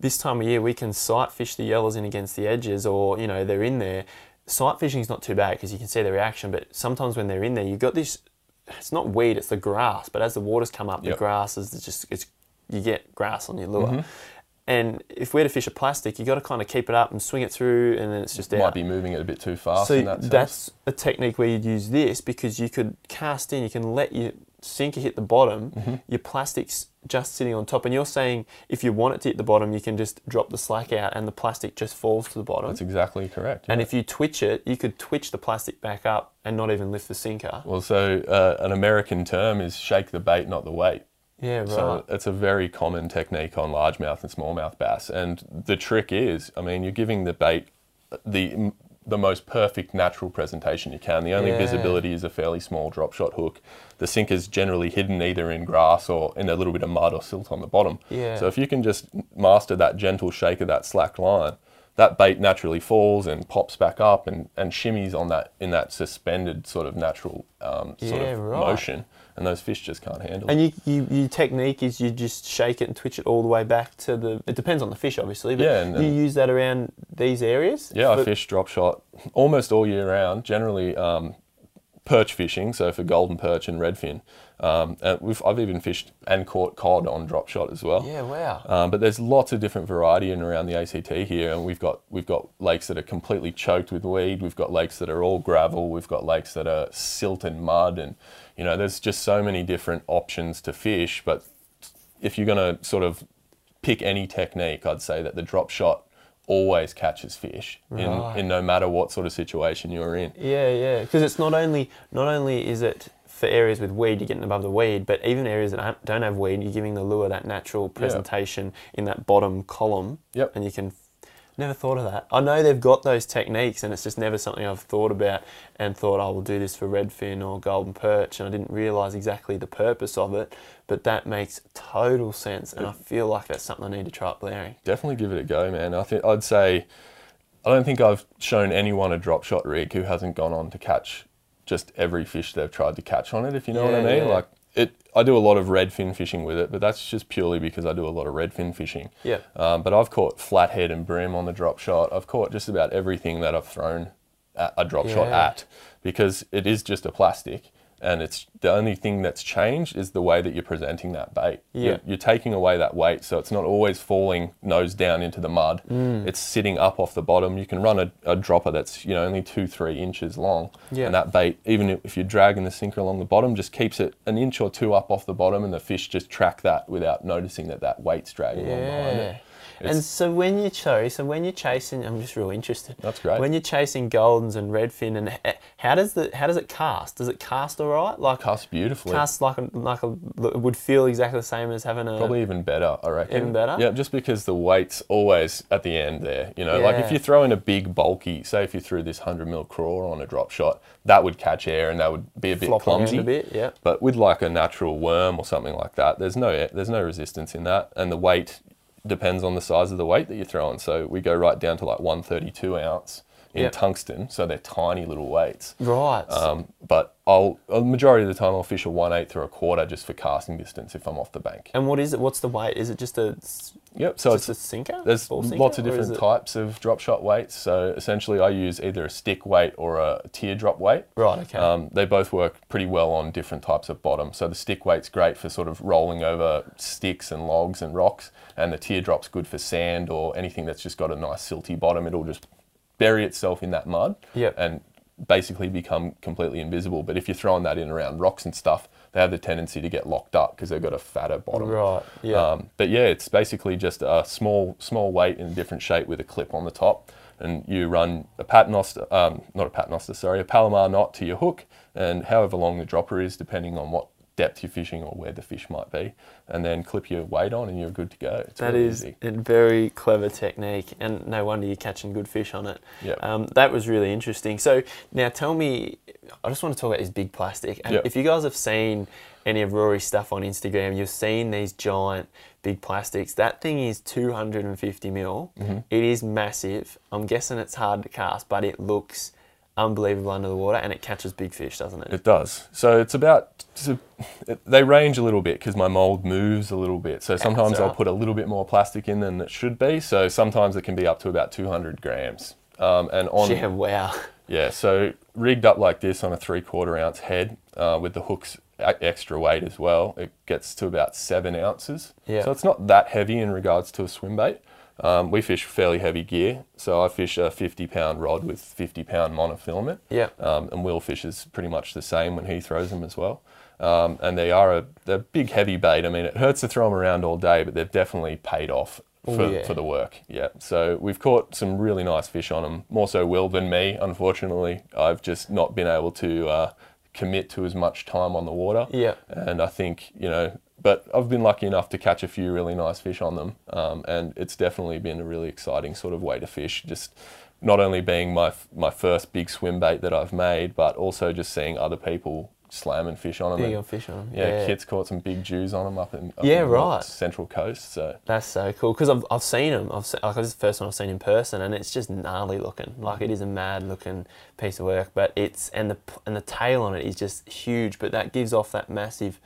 this time of year we can sight fish the yellows in against the edges, or you know they're in there. Sight fishing is not too bad because you can see the reaction, but sometimes when they're in there, you've got this. It's not weed, it's the grass. But as the waters come up, Yep. the grass is just it's you get grass on your lure. And if we're to fish a plastic, you've got to kind of keep it up and swing it through, and then it's just out. Might be moving it a bit too fast. So in that that's a technique where you'd use this because you could cast in, you can let your sinker hit the bottom, Mm-hmm. your plastic's just sitting on top. And you're saying if you want it to hit the bottom, you can just drop the slack out and the plastic just falls to the bottom. That's exactly correct. and if you twitch it, you could twitch the plastic back up and not even lift the sinker. well, so uh, an American term is shake the bait, not the weight. Yeah, right. So it's a very common technique on largemouth and smallmouth bass. And the trick is, I mean, you're giving the bait the the most perfect natural presentation you can. The only Yeah. visibility is a fairly small drop shot hook. The sinker's generally hidden either in grass or in a little bit of mud or silt on the bottom. Yeah. So if you can just master that gentle shake of that slack line, that bait naturally falls and pops back up and, and shimmies on that in that suspended sort of natural um, sort Yeah, of right. motion, and those fish just can't handle it. And you, you, your technique is you just shake it and twitch it all the way back to the. It depends on the fish, obviously, but Yeah, and- you use that around these areas. Yeah, I fish drop shot almost all year round. Generally, um, perch fishing, so for golden perch and redfin. Um, and we've, I've even fished and caught cod on drop shot as well. Yeah, wow. Um, but there's lots of different variety in around the ACT here, and we've got we've got lakes that are completely choked with weed. We've got lakes that are all gravel. We've got lakes that are silt and mud, and you know there's just so many different options to fish. But if you're going to sort of pick any technique, I'd say that the drop shot always catches fish Right. in, in no matter what sort of situation you're in. Yeah, yeah. Because it's not only not only is it for areas with weed, you're getting above the weed, but even areas that don't- have weed, you're giving the lure that natural presentation in that bottom column. Yep. And you can. Never thought of that. I know they've got those techniques, and it's just never something I've thought about and thought oh, I will do this for redfin or golden perch, and I didn't realise exactly the purpose of it. But that makes total sense, and I feel like that's something I need to try at Blowering. Definitely give it a go, man. I think I'd say I don't think I've shown anyone a drop shot rig who hasn't gone on to catch just every fish they've tried to catch on it. If you know what I mean, yeah. like it. I do a lot of redfin fishing with it, but that's just purely because I do a lot of redfin fishing. Yeah. Um, but I've caught flathead and bream on the drop shot. I've caught just about everything that I've thrown a drop shot at because it is just a plastic. And it's the only thing that's changed is the way that you're presenting that bait. Yeah. You're, you're taking away that weight, so it's not always falling nose down into the mud. Mm. It's sitting up off the bottom. You can run a, a dropper that's you know only two three inches long, Yeah. and that bait, even if you're dragging the sinker along the bottom, just keeps it an inch or two up off the bottom, and the fish just track that without noticing that that weight's dragging along behind Yeah. And so when you sorry, so when you're chasing, I'm just real interested. That's great. When you're chasing goldens and redfin, and how does the how does it cast? Does it cast all right? Like cast beautifully. cast like a, like a would feel exactly the same as having a Probably even better, I reckon. Even better? Yeah, just because the weight's always at the end there. You know, like if you throw in a big, bulky, say if you threw this 100 mil craw on a drop shot, that would catch air and that would be a bit flop clumsy. a bit. Yeah. But with like a natural worm or something like that, there's no there's no resistance in that, and the weight depends on the size of the weight that you're throwing. So we go right down to like 132 ounce in Yep. tungsten, so they're tiny little weights. Right. Um, but I'll a majority of the time I'll fish a one eighth or a quarter just for casting distance if I'm off the bank. and what is it? What's the weight? Is it just a Yep. So it's a sinker? there's sinker, lots of different types of drop shot weights. So essentially, I use either a stick weight or a teardrop weight. Right. Okay. Um, they both work pretty well on different types of bottom. So the stick weight's great for sort of rolling over sticks and logs and rocks, and the teardrop's good for sand or anything that's just got a nice silty bottom. It'll just bury itself in that mud Yep. and basically become completely invisible. But if you're throwing that in around rocks and stuff, they have the tendency to get locked up because they've got a fatter bottom. right. Yeah. Um, but yeah, it's basically just a small small weight in a different shape with a clip on the top, and you run a paternoster, um, not a paternoster, sorry, a Palomar knot to your hook, and however long the dropper is, depending on what depth you're fishing or where the fish might be, and then clip your weight on, and you're good to go. It's That really is easy. a very clever technique, and no wonder you're catching good fish on it. Yep. Um, that was really interesting. So now tell me, I just want to talk about this big plastic. And Yep. if you guys have seen any of Rory's stuff on Instagram, you've seen these giant big plastics. That thing is 250 mil. Mm-hmm. It is massive. I'm guessing it's hard to cast, but it looks unbelievable under the water, and it catches big fish, doesn't it? It does. So it's about so it, they range a little bit because my mold moves a little bit. So sometimes I'll right. put a little bit more plastic in than it should be. So sometimes it can be up to about 200 grams. Um, and on yeah, wow. [laughs] Yeah, so rigged up like this on a three quarter ounce head uh, with the hooks extra weight as well. It gets to about seven ounces. Yeah. So it's not that heavy in regards to a swim bait. Um, we fish fairly heavy gear, so I fish a 50 pound rod with 50 pound monofilament. Yeah. Um, and Will fishes pretty much the same when he throws them as well. Um, and they are a they're big heavy bait. I mean, it hurts to throw them around all day, but they've definitely paid off for, Oh, yeah. for the work. Yeah. So we've caught some really nice fish on them. More so Will than me, unfortunately. I've just not been able to uh, commit to as much time on the water. Yeah. And I think you know, but I've been lucky enough to catch a few really nice fish on them, um, and it's definitely been a really exciting sort of way to fish. Just not only being my my first big swim bait that I've made, but also just seeing other people slamming fish on them. Big and- fish on 'em. yeah, Kit's caught some big Jews on them up in up Yeah, in the right. Central Coast. So That's so cool because I've, I've seen them. I've like this is the first one I've seen in person, and it's just gnarly looking. Like it is a mad looking piece of work, but it's and the and the tail on it is just huge. But that gives off that massive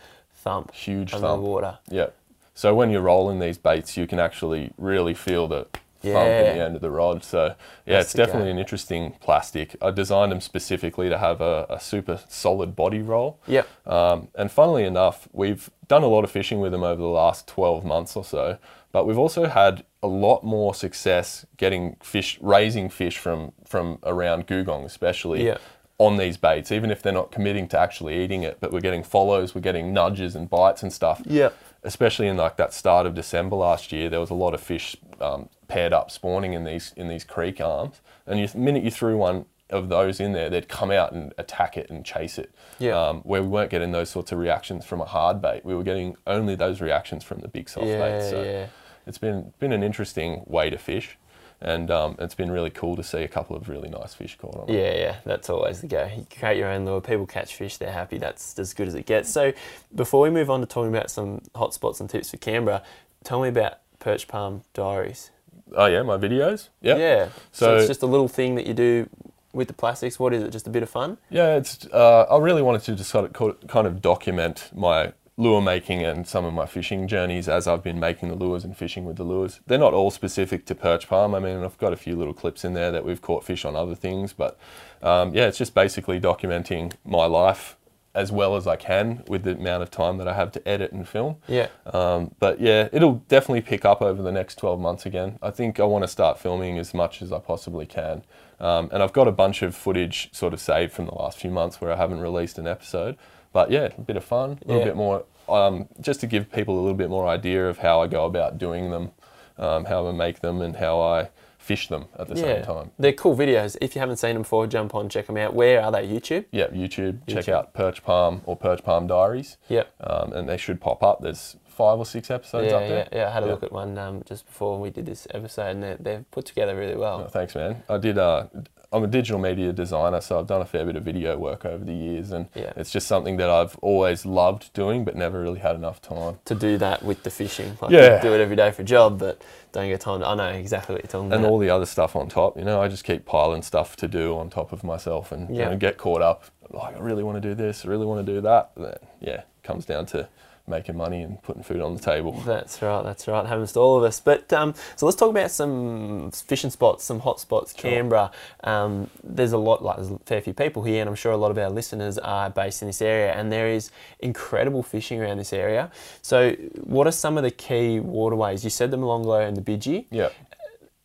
thump huge under the thump. water. Yeah. So when you're rolling these baits, you can actually really feel the thump Yeah. in the end of the rod. So yeah, That's it's definitely an interesting plastic. I designed them specifically to have a, a super solid body roll. Yep. Um, and funnily enough, we've done a lot of fishing with them over the last 12 months or so, but we've also had a lot more success getting fish, raising fish from, from around Googong especially. Yeah. On these baits, even if they're not committing to actually eating it, but we're getting follows, we're getting nudges and bites and stuff Yeah. especially in like that start of December last year, there was a lot of fish um, paired up spawning in these in these creek arms, and you, the minute you threw one of those in there, they'd come out and attack it and chase it. Yeah. Um, where we weren't getting those sorts of reactions from a hard bait, we were getting only those reactions from the big soft Yeah, bait. So yeah. it's been been an interesting way to fish, and um, it's been really cool to see a couple of really nice fish caught on. it. Yeah, yeah, that's always the go. You create your own lure. People catch fish, they're happy. That's as good as it gets. So, before we move on to talking about some hot spots and tips for Canberra, tell me about Perch Palm Diaries. Oh yeah, my videos. Yeah. Yeah. So, So- it's just a little thing that you do with the plastics. What is it? Just a bit of fun? Yeah, it's. Uh, I really wanted to just sort of kind of document my lure making and some of my fishing journeys as I've been making the lures and fishing with the lures. They're not all specific to perch palm. I mean, I've got a few little clips in there that we've caught fish on other things, but um, yeah, it's just basically documenting my life as well as I can with the amount of time that I have to edit and film. Yeah. Um, but yeah, it'll definitely pick up over the next 12 months again. I think I want to start filming as much as I possibly can. Um, and I've got a bunch of footage sort of saved from the last few months where I haven't released an episode. But yeah, a bit of fun, a little Yeah. bit more, um, just to give people a little bit more idea of how I go about doing them, um, how I make them, and how I fish them at the yeah. same time. They're cool videos. If you haven't seen them before, jump on, check them out. Where are they? YouTube? Yeah, YouTube, check out Perch Palm or Perch Palm Diaries, Yep. um, and they should pop up. There's five or six episodes Yeah, up yeah, there. yeah. I had a Yeah. look at one um, just before we did this episode, and they're, they're put together really well. Oh, thanks, man. I did. Uh, I'm a digital media designer, so I've done a fair bit of video work over the years, and Yeah. it's just something that I've always loved doing, but never really had enough time. To do that with the fishing, like Yeah. do it every day for a job, but don't get time. To, I know exactly what you're talking And about. all the other stuff on top, you know, I just keep piling stuff to do on top of myself, and Yeah. you know, get caught up. Like, I really want to do this, I really want to do that. Then, yeah, comes down to making money and putting food on the table. That's right. That's right. Happens to all of us. But um, so let's talk about some fishing spots, some hot spots. Sure. Canberra. Um, there's a lot. Like there's a fair few people here, and I'm sure a lot of our listeners are based in this area. And there is incredible fishing around this area. So, what are some of the key waterways? You said the Molonglo and the Bidgie. Yeah,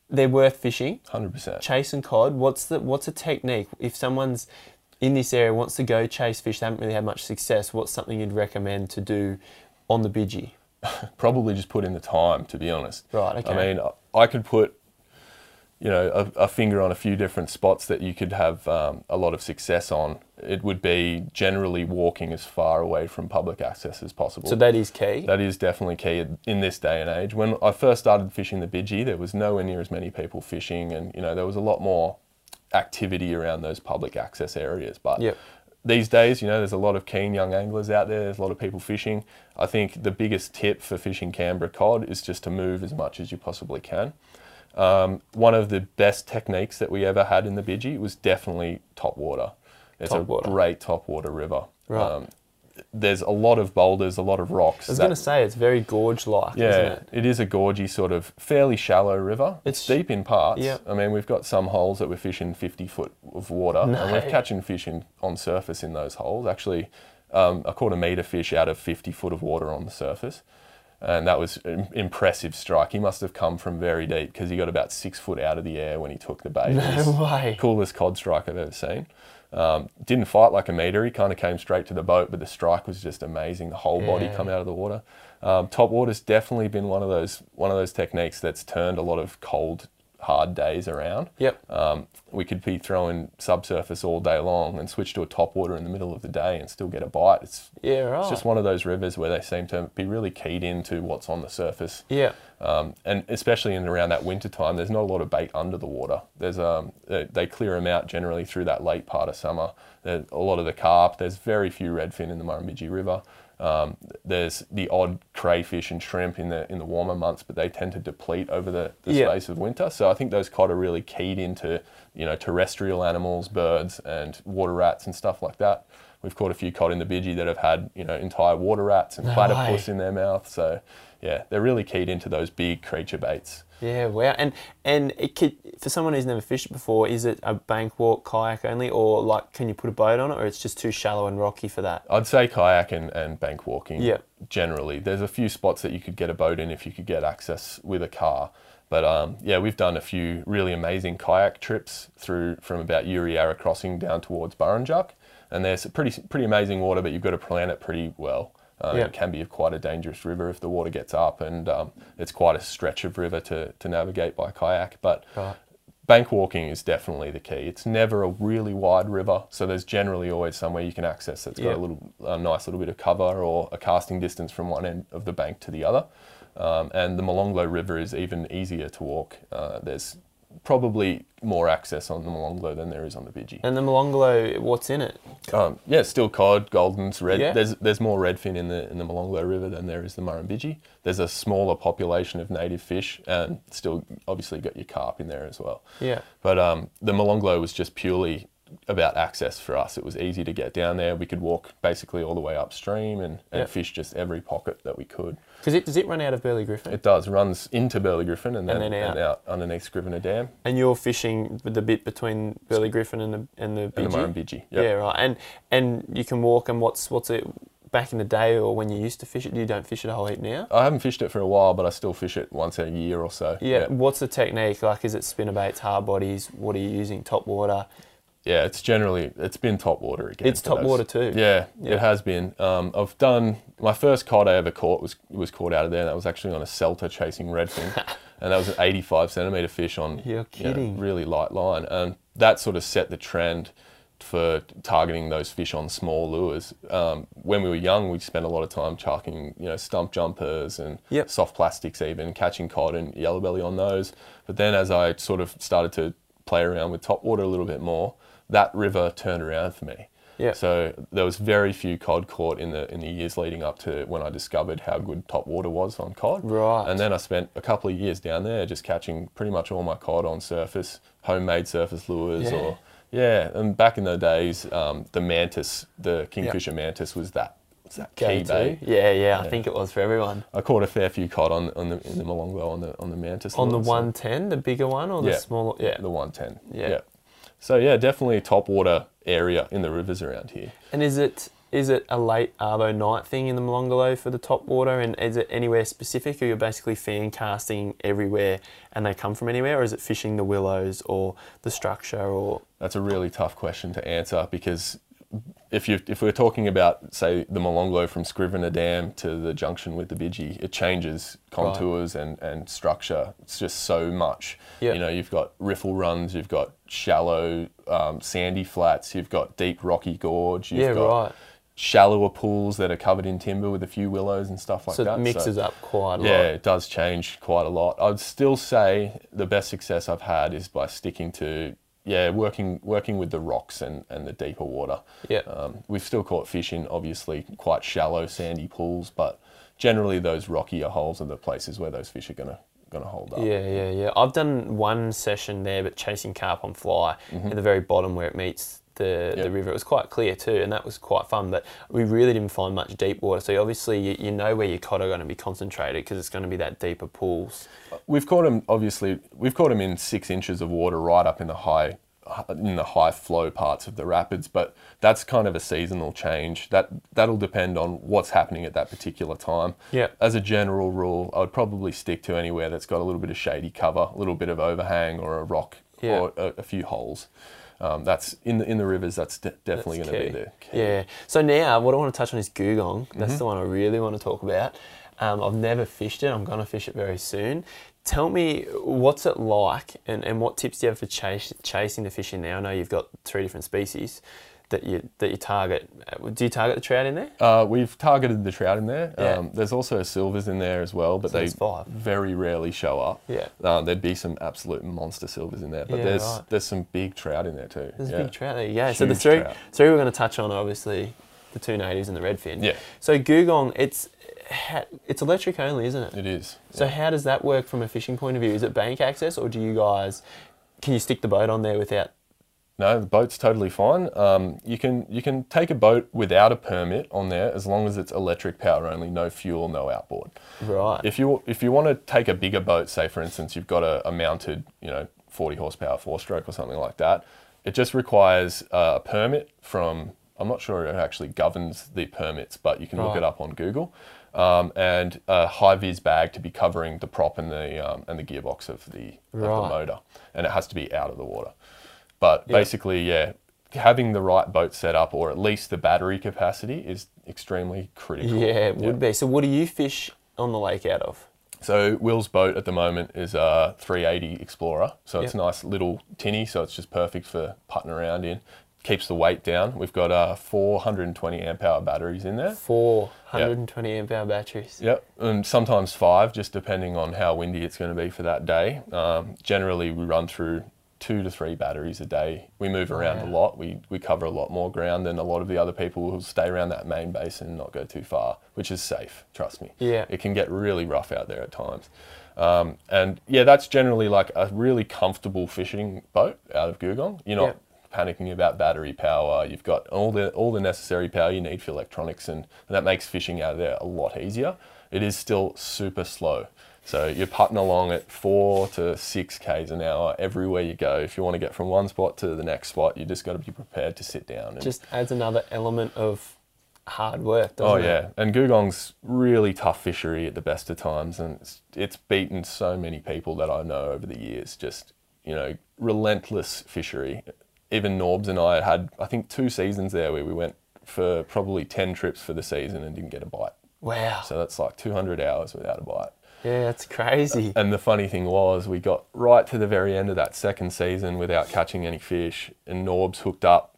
They're worth fishing. hundred percent. Chase and cod. What's the what's a technique if someone's in this area wants to go chase fish? They haven't really had much success. What's something you'd recommend to do on the Bidgie? [laughs] Probably just put in the time, to be honest. Right, okay. I mean, I- could put, you know, a, a finger on a few different spots that you could have um, a lot of success on. It would be generally walking as far away from public access as possible. So that is key. That is definitely key in this day and age. When I first started fishing the Bidgie, there was nowhere near as many people fishing, and you know there was a lot more activity around those public access areas. But Yep. these days, you know, there's a lot of keen young anglers out there. There's a lot of people fishing. I think the biggest tip for fishing Canberra cod is just to move as much as you possibly can. Um, one of the best techniques that we ever had in the Bidgie was definitely top water. It's a water. great top water river. Right. Um, there's a lot of boulders, a lot of rocks. I was going to say it's very gorge-like, yeah, isn't it? it is a gorgy sort of fairly shallow river. It's, It's- deep in parts. Yeah. I mean, we've got some holes that we're fishing 50 foot of water, and we're catching fish in, on surface in those holes. Actually, um, I caught a meter fish out of 50 foot of water on the surface. And that was an impressive strike. He must have come from very deep because he got about six foot out of the air when he took the bait. [laughs] No way. Coolest cod strike I've ever seen. Um, didn't fight like a meter. He kind of came straight to the boat, but the strike was just amazing. The whole body come out of the water. Um, top water's definitely been one of those one of those techniques that's turned a lot of cold, hard days around. Yep. Um, we could be throwing subsurface all day long and switch to a top water in the middle of the day and still get a bite. It's Yeah, right. it's just one of those rivers where they seem to be really keyed into what's on the surface. yeah. Um, and especially in around that winter time, there's not a lot of bait under the water. There's um, they, they clear them out generally through that late part of summer. There's a lot of the carp. There's very few redfin in the Murrumbidgee River. Um, there's the odd crayfish and shrimp in the in the warmer months, but they tend to deplete over the, the Yeah. space of winter. So I think those cod are really keyed into you know terrestrial animals, birds, and water rats and stuff like that. We've caught a few cod in the Bidgie that have had you know entire water rats and No platypus way. in their mouth. So yeah, they're really keyed into those big creature baits. Yeah, wow. And and it could, for someone who's never fished before, is it a bank walk kayak only, or like can you put a boat on it, or it's just too shallow and rocky for that? I'd say kayak and, and bank walking. Yeah. Generally, there's a few spots that you could get a boat in if you could get access with a car. But um, yeah, we've done a few really amazing kayak trips through from about Uriara Crossing down towards Burrinjuck, and there's pretty pretty amazing water, but you've got to plan it pretty well. Uh, Yeah. It can be quite a dangerous river if the water gets up, and um, it's quite a stretch of river to, to navigate by kayak. But Right. bank walking is definitely the key. It's never a really wide river, so there's generally always somewhere you can access that's got Yeah. a little, a nice little bit of cover or a casting distance from one end of the bank to the other. Um, and the Molonglo River is even easier to walk. Uh, there's probably more access on the Molonglo than there is on the Bidgie. And the Molonglo, what's in it? Um, yeah, still cod, goldens, red. Yeah. There's there's more redfin in the in the Molonglo River than there is the Murrumbidgee. There's a smaller population of native fish, and still obviously got your carp in there as well. Yeah. But um, the Molonglo was just purely about access for us. It was easy to get down there. We could walk basically all the way upstream and, and Yep. fish just every pocket that we could. Because it does it run out of Burley Griffin? It does runs into Burley Griffin and then, And then out. underneath Scrivener Dam and you're fishing the bit between Burley Griffin and the and the and the Bidgie? Murrumbidgee. Yep. Yeah, right. And and you can walk. And what's what's it back in the day or when you used to fish it? You don't fish it a whole heap now. I haven't fished it for a while, but I still fish it once a year or so. Yeah. What's the technique? Like, is it spinnerbaits, hard bodies? What are you using? Top water. Yeah, it's generally it's been top water again. It's top those. water too. Yeah, Yeah. it has been. Um, I've done my first cod I ever caught was was caught out of there. That was actually on a Celta chasing redfin, [laughs] and that was an 85 centimeter fish on You're you know, kidding. really light line, and that sort of set the trend for targeting those fish on small lures. Um, when we were young, we spent a lot of time chucking, you know, stump jumpers and Yep. soft plastics, even catching cod and yellow belly on those. But then, as I sort of started to play around with top water a little bit more, that river turned around for me. Yeah. So there was very few cod caught in the in the years leading up to when I discovered how good top water was on cod. Right. And then I spent a couple of years down there just catching pretty much all my cod on surface, homemade surface lures Yeah. or yeah. And back in the days, um, the mantis, the kingfisher mantis, was that was that key bait. Yeah, yeah, I think it was for everyone. I caught a fair few cod on on the in the Molonglo on the on the mantis. On the so- 110, the bigger one, or the Yeah. smaller? Yeah. the 110. Yeah. So yeah, definitely top water area in the rivers around here. And is it is it a late arvo night thing in the Molonglo for the top water? And is it anywhere specific, or you're basically fan casting everywhere and they come from anywhere, or is it fishing the willows or the structure or? That's a really tough question to answer because if you if we're talking about say the Molonglo from Scrivener Dam to the junction with the Bidgie, it changes contours and, and structure. It's just so much. Yeah. You know, you've got riffle runs, you've got shallow um, sandy flats, you've got deep rocky gorge, you've Yeah, got right. shallower pools that are covered in timber with a few willows and stuff like So that. it mixes up quite a Yeah, lot. it does change quite a lot. I'd still say the best success I've had is by sticking to yeah, working working with the rocks and, and the deeper water. Yeah. Um, we've still caught fish in obviously quite shallow sandy pools, but generally those rockier holes are the places where those fish are gonna gonna hold up. Yeah, yeah, yeah. I've done one session there, but chasing carp on fly at the very bottom where it meets the. Yep. the river. It was quite clear too, and that was quite fun. But we really didn't find much deep water. So obviously, you, you know where your cod are going to be concentrated because it's going to be that deeper pools. We've caught them obviously. We've caught them in six inches of water right up in the high in the high flow parts of the rapids, but that's kind of a seasonal change. That that'll depend on what's happening at that particular time. Yeah. As a general rule, I would probably stick to anywhere that's got a little bit of shady cover, a little bit of overhang, or a rock, Yeah. or a, a few holes. Um, that's in the in the rivers. That's de- definitely going to be key. the key. Yeah. So now, what I want to touch on is Googong. That's Mm-hmm. the one I really want to talk about. Um, I've never fished it. I'm going to fish it very soon. Tell me, what's it like, and, and what tips do you have for chase, chasing the fish in there? I know you've got three different species that you that you target. Uh, Do you target the trout in there? Uh, we've targeted the trout in there. Yeah. Um, there's also silvers in there as well, but So they very rarely show up. Yeah. Uh, there'd be some absolute monster silvers in there, but Yeah, there's right. there's some big trout in there too. There's yeah. a big trout there. Yeah. So the three trout. three we're going to touch on are obviously the two natives and the redfin. Yeah. So Googong, it's it's electric only, isn't it? It is. So how does that work from a fishing point of view? Is it bank access, or do you guys can you stick the boat on there without? No, the boat's totally fine. Um, you can you can take a boat without a permit on there as long as it's electric power only, no fuel, no outboard. Right. If you if you want to take a bigger boat, say for instance you've got a, a mounted you know 40 horsepower four stroke or something like that, it just requires uh, a permit from. I'm not sure it actually governs the permits, but you can look it up on Google. Um, and a high vis bag to be covering the prop and the um, and the gearbox of the, of the motor, and it has to be out of the water. But Yeah. basically, yeah, having the right boat set up or at least the battery capacity is extremely critical. yeah, it would be. So what do you fish on the lake out of? So Will's boat at the moment is a 380 Explorer. So it's Yep. nice little tinny, so it's just perfect for putting around in. Keeps the weight down. We've got uh, 420 amp hour batteries in there. Four hundred and twenty amp hour batteries. Yep, and sometimes five, just depending on how windy it's going to be for that day. Um, generally, we run through two to three batteries a day. We move around a lot. We, we cover a lot more ground than a lot of the other people who stay around that main basin and not go too far, which is safe, trust me. Yeah. It can get really rough out there at times. Um, and yeah, that's generally like a really comfortable fishing boat out of Googong. You're not panicking about battery power. You've got all the all the necessary power you need for electronics, and, and that makes fishing out there a lot easier. It is still super slow. So you're putting along at four to six k's an hour everywhere you go. If you want to get from one spot to the next spot, you just got to be prepared to sit down. And, Just adds another element of hard work. Oh yeah, It? and Googong's really tough fishery at the best of times, and it's, it's beaten so many people that I know over the years. Just you know, relentless fishery. Even Norbs and I had, I think, two seasons there where we went for probably ten trips for the season and didn't get a bite. Wow. So that's like 200 hours without a bite. Yeah, that's crazy. And the funny thing was, we got right to the very end of that second season without catching any fish, and Norbs hooked up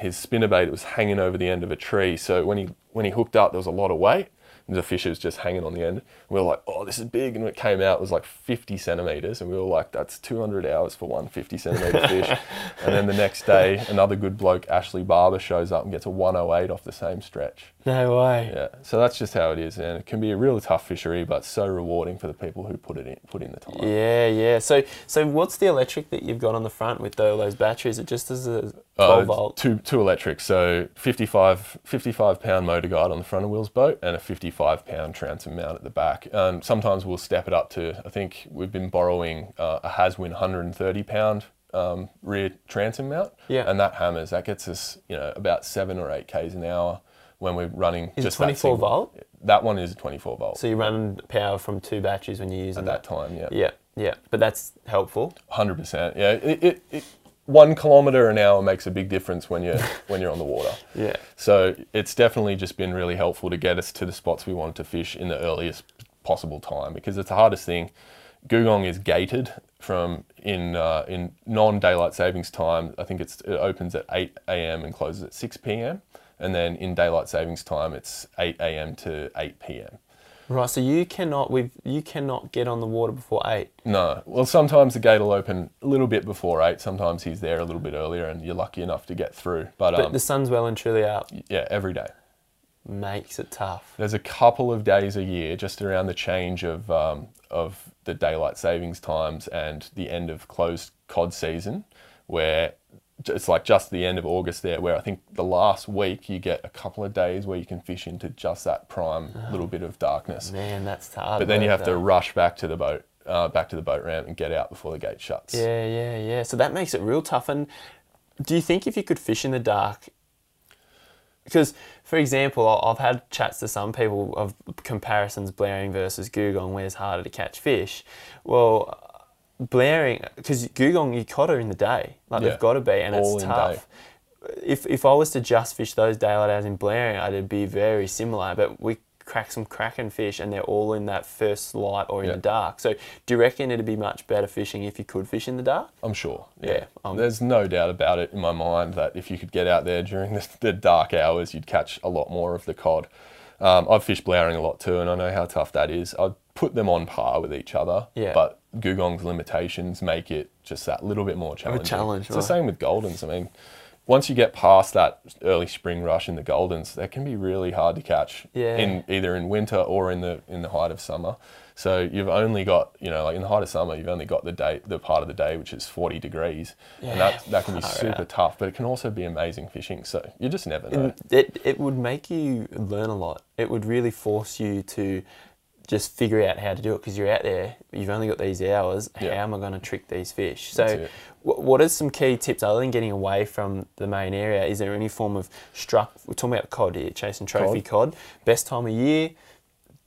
his spinnerbait was hanging over the end of a tree. So when he when he hooked up, there was a lot of weight. And the fish was just hanging on the end. We were like, "Oh, this is big!" And when it came out, it was like 50 centimeters, and we were like, "That's 200 hours for one 50 centimeter [laughs] fish." And then the next day, another good bloke, Ashley Barber, shows up and gets a 108 off the same stretch. No way. Yeah, so that's just how it is, and it can be a really tough fishery, but so rewarding for the people who put it in, put in the time. Yeah, yeah. So, so what's the electric that you've got on the front with all those batteries? It just is a Uh, 12 volt. Two, two electric, so 55, 55 pound motor guide on the front of Will's boat and a 55 pound transom mount at the back. Um, sometimes we'll step it up to, I think we've been borrowing uh, a Haswing 130 pound um, rear transom mount. Yeah. And that hammers, that gets us, you know, about seven or eight Ks an hour when we're running Is just that 24 single- volt? That one is 24 volt So you run power from two batteries when you're using at that time, yeah. Yeah, yeah. But that's helpful. Hundred percent. Yeah. It, it, it, one kilometer an hour makes a big difference when you're [laughs] when you're on the water. Yeah. So it's definitely just been really helpful to get us to the spots we wanted to fish in the earliest possible time because it's the hardest thing. Googong is gated from in uh, in non daylight savings time. I think it's it opens at eight a.m. and closes at six p.m. And then in daylight savings time, it's eight a.m. to eight p.m. Right. So you cannot with you cannot get on the water before eight. No. Well, sometimes the gate will open a little bit before eight. Sometimes he's there a little bit earlier, and you're lucky enough to get through. But, But um, the sun's well and truly out. yeah, every day. Makes it tough. There's a couple of days a year just around the change of um, of the daylight savings times and the end of closed cod season, where it's like just the end of August there, where I think the last week you get a couple of days where you can fish into just that prime little bit of darkness. Man, that's hard. But then you have to rush back to the boat uh, back to the boat ramp and get out before the gate shuts. Yeah, yeah, yeah. So that makes it real tough. And do you think if you could fish in the dark, because for example, I've had chats to some people of comparisons Blowering versus Googong, where's harder to catch fish. Well, Blowering because Googong you caught her in the day, like Yeah. they've got to be, and All it's tough. If if I was to just fish those daylight hours in Blowering, I'd be very similar. But we crack some kraken fish, and they're all in that first light or in Yeah. the dark. So do you reckon it'd be much better fishing if you could fish in the dark? I'm sure. Yeah, um, There's no doubt about it in my mind that if you could get out there during the, the dark hours, you'd catch a lot more of the cod. Um, I've fished blowering a lot too, and I know how tough that is. I'd put them on par with each other, Yeah. but Googong's limitations make it just that little bit more challenging. challenge, It's right. the same with Goldens. I mean, once you get past that early spring rush in the Goldens, they can be really hard to catch Yeah. in either in winter or in the in the height of summer. So you've only got, you know, like in the height of summer, you've only got the day, the part of the day which is 40 degrees, Yeah. and that that can be Far super out. tough. But it can also be amazing fishing. So you just never know. It, it would make you learn a lot. It would really force you to just figure out how to do it because you're out there, you've only got these hours. Yeah. How am I going to trick these fish? So, what are some key tips other than getting away from the main area? Is there any form of struck? We're talking about cod here, chasing trophy cod. Best time of year,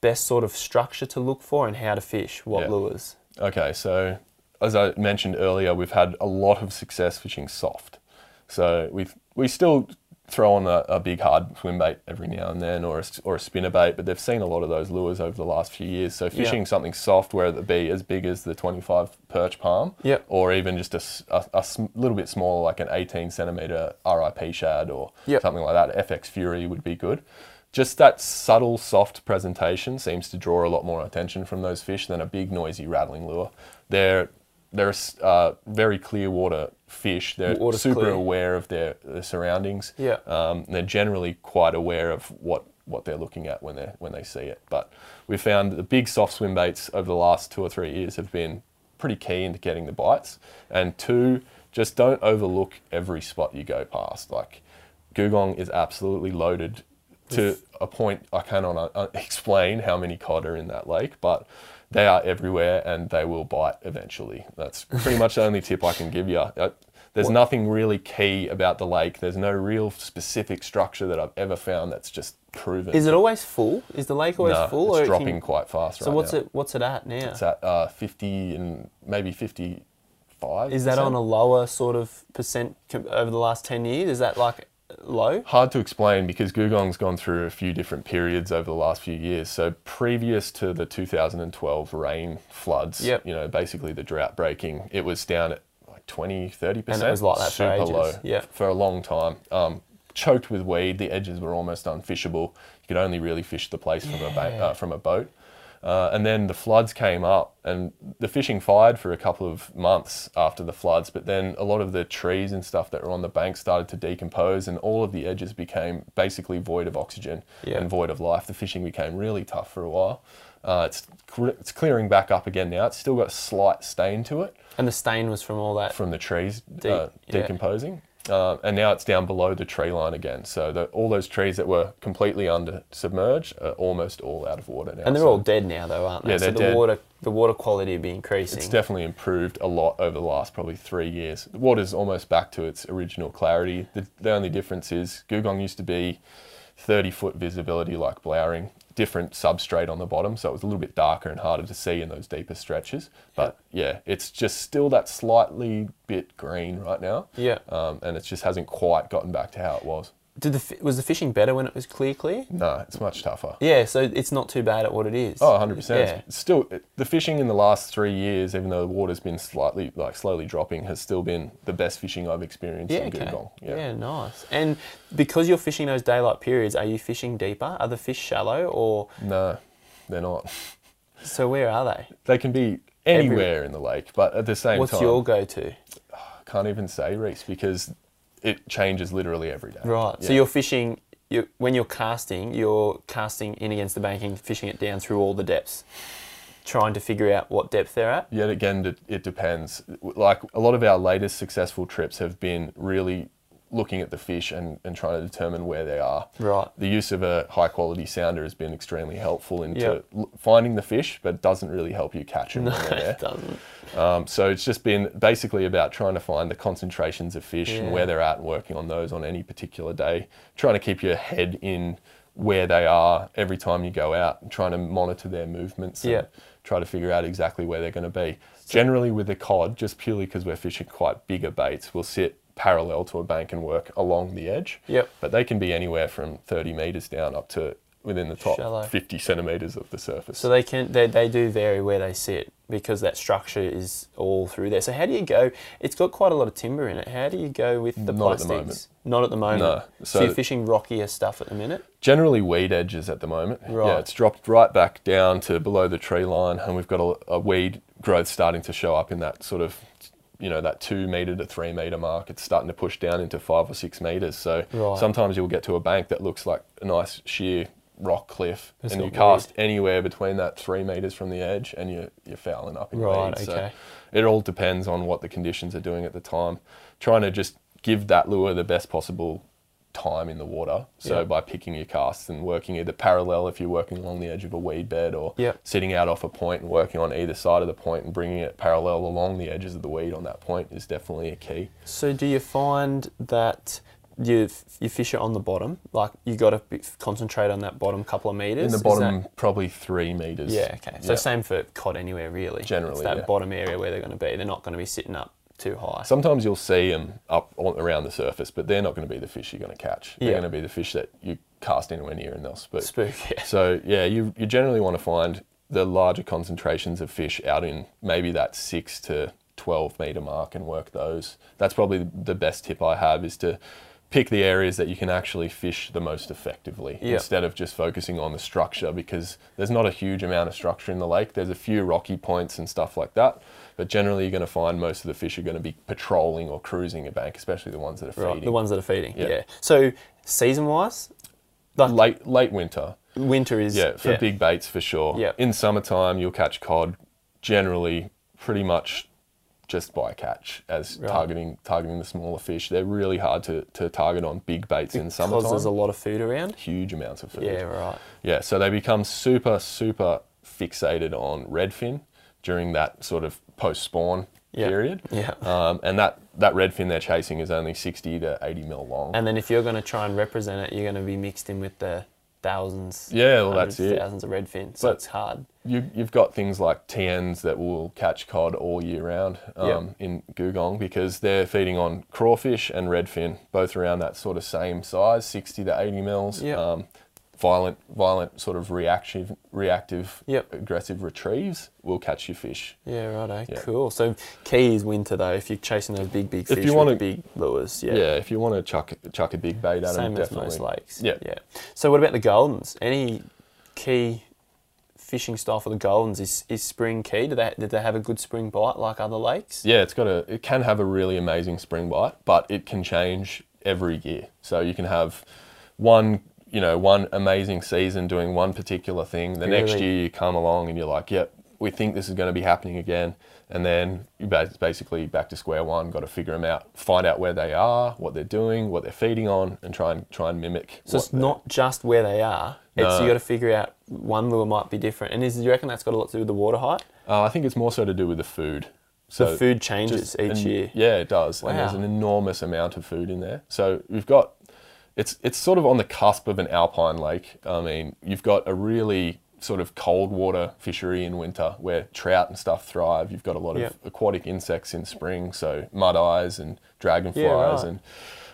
best sort of structure to look for, and how to fish. What Yeah. lures? Okay, so as I mentioned earlier, we've had a lot of success fishing soft. So we we still throw on a, a big hard swim bait every now and then, or a, or a spinner bait, but they've seen a lot of those lures over the last few years. So fishing something soft, whether it be as big as the 25 perch palm, Yep. or even just a sm- little bit smaller, like an 18 centimeter RIP shad or Yep. something like that. FX Fury would be good. Just that subtle, soft presentation seems to draw a lot more attention from those fish than a big, noisy, rattling lure. They're they're uh, very clear water fish. They're Water's super clear. aware of their, their surroundings. Yeah. Um, they're generally quite aware of what, what they're looking at when they when they see it. But we found that the big soft swim baits over the last two or three years have been pretty key into getting the bites. And two, just don't overlook every spot you go past. Like Googong is absolutely loaded to a point I cannot uh, [laughs] explain how many cod are in that lake, but they are everywhere and they will bite eventually. That's pretty much the only tip I can give you. Uh, There's nothing really key about the lake. There's no real specific structure that I've ever found that's just proven. Is it always full? Is the lake always No, full? it's or it can- dropping quite fast So right what's now. it? What's it at now? It's at uh, 50 and maybe 55. Is that on a lower sort of percent over the last 10 years? Is that like low? Hard to explain because Googong's gone through a few different periods over the last few years. So previous to the 2012 rain floods, Yep. you know, basically the drought breaking, it was down at like 20, 30%. And it was like that for super ages. low Yep. for a long time. Um, choked with weed, the edges were almost unfishable. You could only really fish the place from a ba- uh, from a boat. Uh, and then the floods came up, and the fishing fired for a couple of months after the floods. But then a lot of the trees and stuff that were on the bank started to decompose, and all of the edges became basically void of oxygen Yeah. and void of life. The fishing became really tough for a while. Uh, it's it's clearing back up again now. It's still got a slight stain to it And the stain was from all that. from the trees De- uh, yeah. Uh, and now it's down below the tree line again. So the, all those trees that were completely under submerged are almost all out of water now. and they're So all dead now, though, aren't they? Yeah, so they're the dead. water, the water quality would be increasing. It's definitely improved a lot over the last probably three years. The water's almost back to its original clarity. The, the only difference is Googong used to be 30 foot visibility like Blowering, different substrate on the bottom, so it was a little bit darker and harder to see in those deeper stretches. But yeah, it's just still that slightly bit green right now. Yeah. Um, and it just hasn't quite gotten back to how it was. Did the was the fishing better when it was clear, clear? No, it's much tougher. Yeah, so it's not too bad at what it is. Oh, 100%. Yeah. Still, the fishing in the last three years, even though the water's been slightly, like slowly dropping, has still been the best fishing I've experienced Yeah, in okay. Googong. Yeah. nice. And because you're fishing those daylight periods, are you fishing deeper? Are the fish shallow or No, they're not. so where are they? They can be anywhere in the lake, but at the same What's time, What's your go-to? [sighs] I can't even say, Reese, because it changes literally every day. Right. So you're fishing. You when you're casting, you're casting in against the banking, fishing it down through all the depths, trying to figure out what depth they're at. Yet again, it depends. Like a lot of our latest successful trips have been really looking at the fish and, and trying to determine where they are. Right. The use of a high quality sounder has been extremely helpful into Yep. l- finding the fish, but doesn't really help you catch them when they're there. it doesn't. Um, so it's just been basically about trying to find the concentrations of fish Yeah. and where they're at and working on those on any particular day. Trying to keep your head in where they are every time you go out and trying to monitor their movements and Yeah. try to figure out exactly where they're going to be. Generally with the cod, just purely because we're fishing quite bigger baits, we'll sit parallel to a bank and work along the edge. Yep. But they can be anywhere from 30 metres down up to within the top Shallow. 50 centimetres of the surface. So they can they, they do vary where they sit because that structure is all through there. So how do you go? It's got quite a lot of timber in it. How do you go with the Not at the plastics? moment. Not at the moment. No. So, So- you're fishing rockier stuff at the minute. generally weed edges at the moment. Right. Yeah, it's dropped right back down to below the tree line, and we've got a, a weed growth starting to show up in that sort of, you know, that two meter to three meter mark. It's starting to push down into five or six meters. So Right. sometimes you'll get to a bank that looks like a nice sheer rock cliff, It's and you got cast anywhere between that three meters from the edge, and you're you're fouling up in Right, okay. So it all depends on what the conditions are doing at the time. Trying to just give that lure the best possible time in the water. So Yeah. by picking your casts and working either parallel if you're working along the edge of a weed bed or Yeah. sitting out off a point and working on either side of the point and bringing it parallel along the edges of the weed on that point is definitely a key. So do you find that you you fish it on the bottom? Like you got to concentrate on that bottom couple of meters. In the bottom, that- probably three meters. yeah. Okay. So Yeah. same for cod anywhere really. Generally, it's that yeah. bottom area where they're going to be. They're not going to be sitting up too high. Sometimes you'll see them up on, around the surface, but they're not going to be the fish you're going to catch. They're Yeah. going to be the fish that you cast anywhere near and they'll spook. Spook. Yeah. So yeah, you you generally want to find the larger concentrations of fish out in maybe that six to twelve meter mark and work those. That's probably the best tip I have is to pick the areas that you can actually fish the most effectively Yeah. instead of just focusing on the structure because there's not a huge amount of structure in the lake. There's a few rocky points and stuff like that, but generally you're going to find most of the fish are going to be patrolling or cruising a bank, especially the ones that are Right. feeding. The ones that are feeding. Yeah. Yeah. So season wise, like late late winter. winter is Yeah, for big baits for sure. Yeah. In summertime, you'll catch cod generally pretty much just by catch as Right. targeting targeting the smaller fish. They're really hard to, to target on big baits in because there's a lot of food around. Huge amounts of food. Yeah. Right. Yeah, so they become super, super fixated on redfin during that sort of post spawn Yeah. period. Yeah. Um, and that, that redfin they're chasing is only 60 to 80 mil long. And then if you're going to try and represent it, you're going to be mixed in with the thousands. Yeah, well, that's it. Thousands of redfin. So But- it's hard. you, you've got things like TNs that will catch cod all year round um, in Googong because they're feeding on crawfish and redfin, both around that sort of same size, 60 to 80 mils. Yep. Um, violent, violent sort of reactive, reactive, Yep. aggressive retrieves will catch your fish. Yeah, righto. Eh? Yeah. Cool. So key is winter though. If you're chasing those big, big If you wanna- the big lures, yeah. Yeah, if you want to chuck chuck a big bait at them, Same as definitely. most lakes. Yeah. Yeah. So what about the Goldens? Any key fishing style for the Goldens? Is, is spring key? Do they did they have a good spring bite like other lakes? Yeah, it's got a. It can have a really amazing spring bite, but it can change every year. So you can have one, you know, one amazing season doing one particular thing. The next year you come along and you're like, yep, we think this is going to be happening again, and then you ba- basically back to square one. Got to figure them out, find out where they are, what they're doing, what they're feeding on, and try and try and mimic. So it's not just where they are. It's No. you got to figure out one lure might be different. And is do you reckon that's got a lot to do with the water height? Uh, I think it's more so to do with the food. So the food changes just- each and- year. Yeah, it does. And there's an enormous amount of food in there. So we've got it's it's sort of on the cusp of an alpine lake. I mean, you've got a really sort of cold water fishery in winter where trout and stuff thrive. You've got a lot of Yep. aquatic insects in spring, so mud eyes and dragonflies Yeah, right. and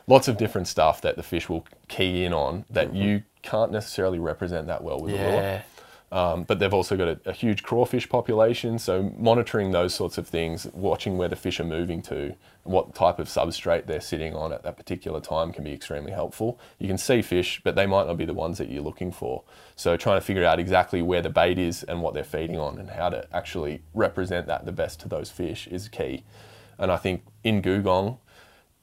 lots of different stuff that the fish will key in on that mm-hmm. you can't necessarily represent that well with a lure. Um, but they've also got a, a huge crawfish population, so monitoring those sorts of things, watching where the fish are moving to, what type of substrate they're sitting on at that particular time can be extremely helpful. You can see fish, but they might not be the ones that you're looking for. So trying to figure out exactly where the bait is and what they're feeding on and how to actually represent that the best to those fish is key. And I think in Googong,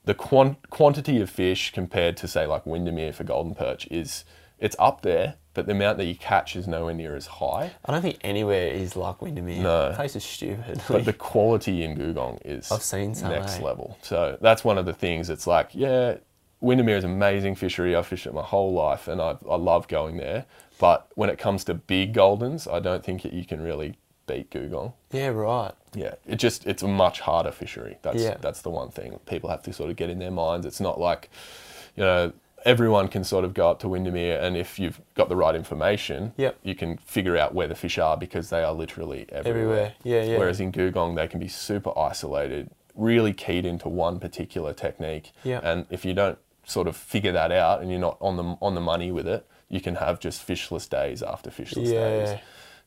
the quan- quantity of fish compared to say like Windamere for golden perch is it's up there, but the amount that you catch is nowhere near as high. I don't think anywhere is like Windamere. No. The place is stupid. But the [laughs] quality in Googong is I've seen some, next eh? level. So that's one of the things. It's like, yeah, Windamere is an amazing fishery. I've fished it my whole life, and I, I love going there. But when it comes to big goldens, I don't think that you can really beat Googong. Yeah, right. Yeah, it just it's a much harder fishery. That's Yeah. that's the one thing people have to sort of get in their minds. It's not like, you know, everyone can sort of go up to Windamere, and if you've got the right information, Yep. you can figure out where the fish are because they are literally everywhere. Everywhere. Yeah, yeah. Whereas in Googong, they can be super isolated, really keyed into one particular technique. Yeah. And if you don't sort of figure that out and you're not on the on the money with it, you can have just fishless days after fishless Yeah. days.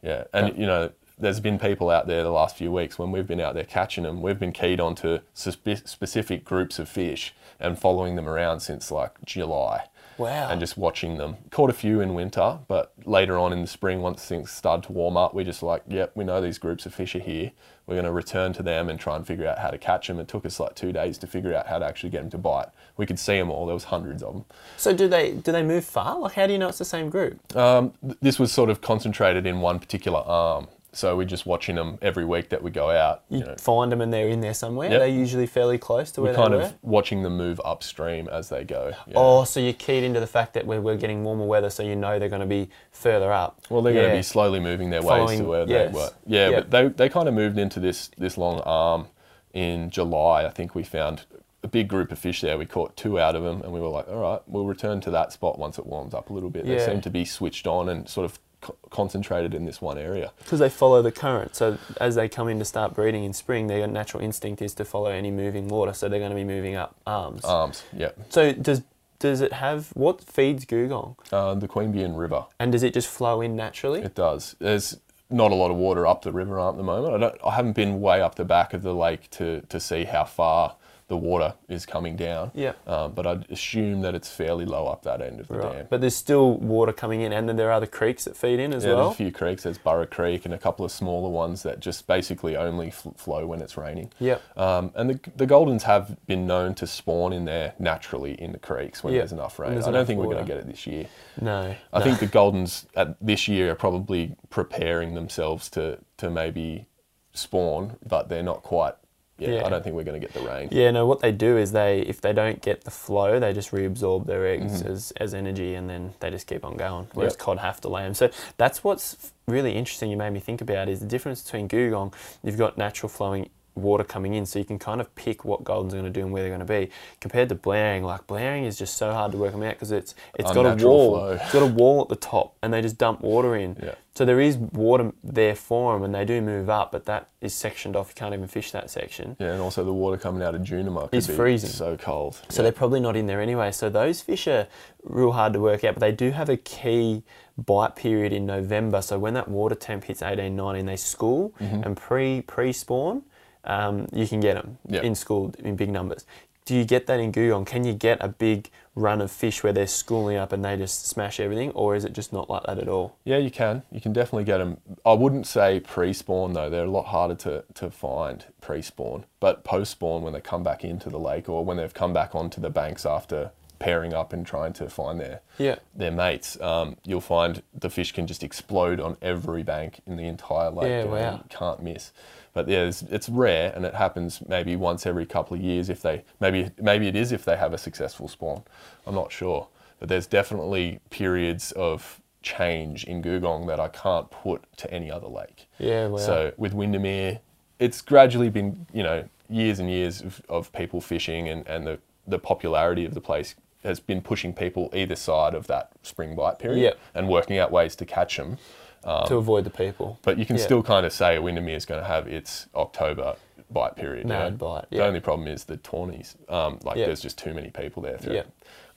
Yeah, and you know, there's been people out there the last few weeks when we've been out there catching them. We've been keyed onto spe- specific groups of fish and following them around since like July. Wow. And just watching them. Caught a few in winter, but later on in the spring, once things started to warm up, we just like, yep, we know these groups of fish are here. We're going to return to them and try and figure out how to catch them. It took us like two days to figure out how to actually get them to bite. We could see them all. There was hundreds of them. So do they do they move far? Like how do you know it's the same group? Um, th- this was sort of concentrated in one particular arm. So we're just watching them every week that we go out. You You know, find them and they're in there somewhere. Yep. Are usually fairly close to where we're kind of watching them move upstream as they go. Yeah. Oh, so you're keyed into the fact that we're, we're getting warmer weather, so you know they're going to be further up. Well, they're going to be slowly moving their ways Following- to where yes. they were. Yeah, Yep. but they, they kind of moved into this this long arm in July. I think we found a big group of fish there. We caught two out of them, and we were like, all right, we'll return to that spot once it warms up a little bit. They seem to be switched on and sort of co- concentrated in this one area. Because they follow the current. So as they come in to start breeding in spring, their natural instinct is to follow any moving water. So they're going to be moving up arms. Arms, yeah. so does does it have what feeds Googong? Uh, the Queanbeyan River. And does it just flow in naturally? It does. There's not a lot of water up the river at the moment. I don't. I haven't been way up the back of the lake to to see how far the water is coming down. Yeah. Um, but I'd assume that it's fairly low up that end of the dam. But there's still water coming in, and then there are other creeks that feed in as yeah, well. there's a few creeks. There's Burra Creek and a couple of smaller ones that just basically only fl- flow when it's raining. Yep. Um, and the, the Goldens have been known to spawn in there naturally in the creeks when Yeah, there's enough rain. there's I don't think we're going to get it this year. No. I no. think the Goldens at this year are probably preparing themselves to, to maybe spawn, but they're not quite. Yeah, Yeah. I don't think we're going to get the rain. Yeah, no. What they do is they, if they don't get the flow, they just reabsorb their eggs Mm-hmm. as, as energy, and then they just keep on going. Whereas Yep. cod have to lay them. So that's what's really interesting. You made me think about is the difference between Googong. You've got natural flowing water coming in, so you can kind of pick what golden's going to do and where they're going to be. Compared to Blowering, like Blowering is just so hard to work them out because it's it's got a wall, flow. it's got a wall at the top, and they just dump water in. Yeah. So there is water there for them, and they do move up, but that is sectioned off. You can't even fish that section. Yeah, and also the water coming out of Jounama It's freezing. so cold. So they're probably not in there anyway. So those fish are real hard to work out, but they do have a key bite period in November. So when that water temp hits 18, 19, they school mm-hmm. and pre pre spawn, um, you can get them Yeah. in school in big numbers. Do you get that in Googong? Can you get a big run of fish where they're schooling up and they just smash everything, or is it just not like that at all? Yeah, you can. You can definitely get them. I wouldn't say pre-spawn though. They're a lot harder to, to find pre-spawn. But post-spawn, when they come back into the lake or when they've come back onto the banks after pairing up and trying to find their Yeah. their mates, um, you'll find the fish can just explode on every bank in the entire lake. Yeah, and wow. you can't miss. But yeah, it's, it's rare, and it happens maybe once every couple of years. If they maybe maybe it is if they have a successful spawn. I'm not sure, but there's definitely periods of change in Googong that I can't put to any other lake. Yeah, wow. So with Windamere, it's gradually been you know years and years of, of people fishing, and, and the the popularity of the place has been pushing people either side of that spring bite period Yep. and working out ways to catch them. To avoid the people. But you can Yeah. still kind of say Windamere is going to have its October bite period. Mad bite, The only problem is the tawnies. Um, like Yeah. there's just too many people there. Through. Yeah.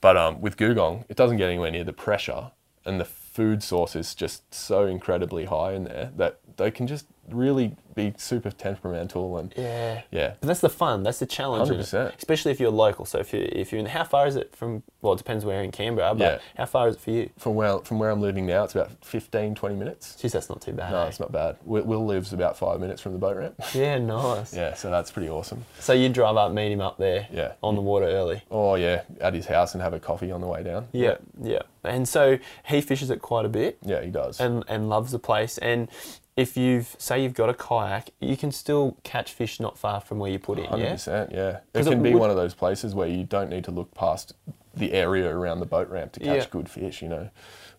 But um, with Googong, it doesn't get anywhere near the pressure, and the food source is just so incredibly high in there that they can just really be super temperamental and Yeah. yeah. But that's the fun. That's the challenge. 100%. Especially if you're local. So if you if you're in, how far is it from? Well, it depends where you're in Canberra. But Yeah. how far is it for you? From where from where I'm living now, it's about 15, 20 minutes. Jeez, that's not too bad. No, eh? it's not bad. Will, Will lives about five minutes from the boat ramp. [laughs] Yeah, nice. yeah, so that's pretty awesome. So you drive up, meet him up there. Yeah. On the water early. Oh yeah, at his house and have a coffee on the way down. Yeah, yeah. And so he fishes it quite a bit Yeah, he does. and and loves the place. And if you've say you've got a kayak, you can still catch fish not far from where you put in. Hundred Yeah. percent, yeah. It 'Cause it can be would- one of those places where you don't need to look past the area around the boat ramp to catch Yeah. good fish. You know,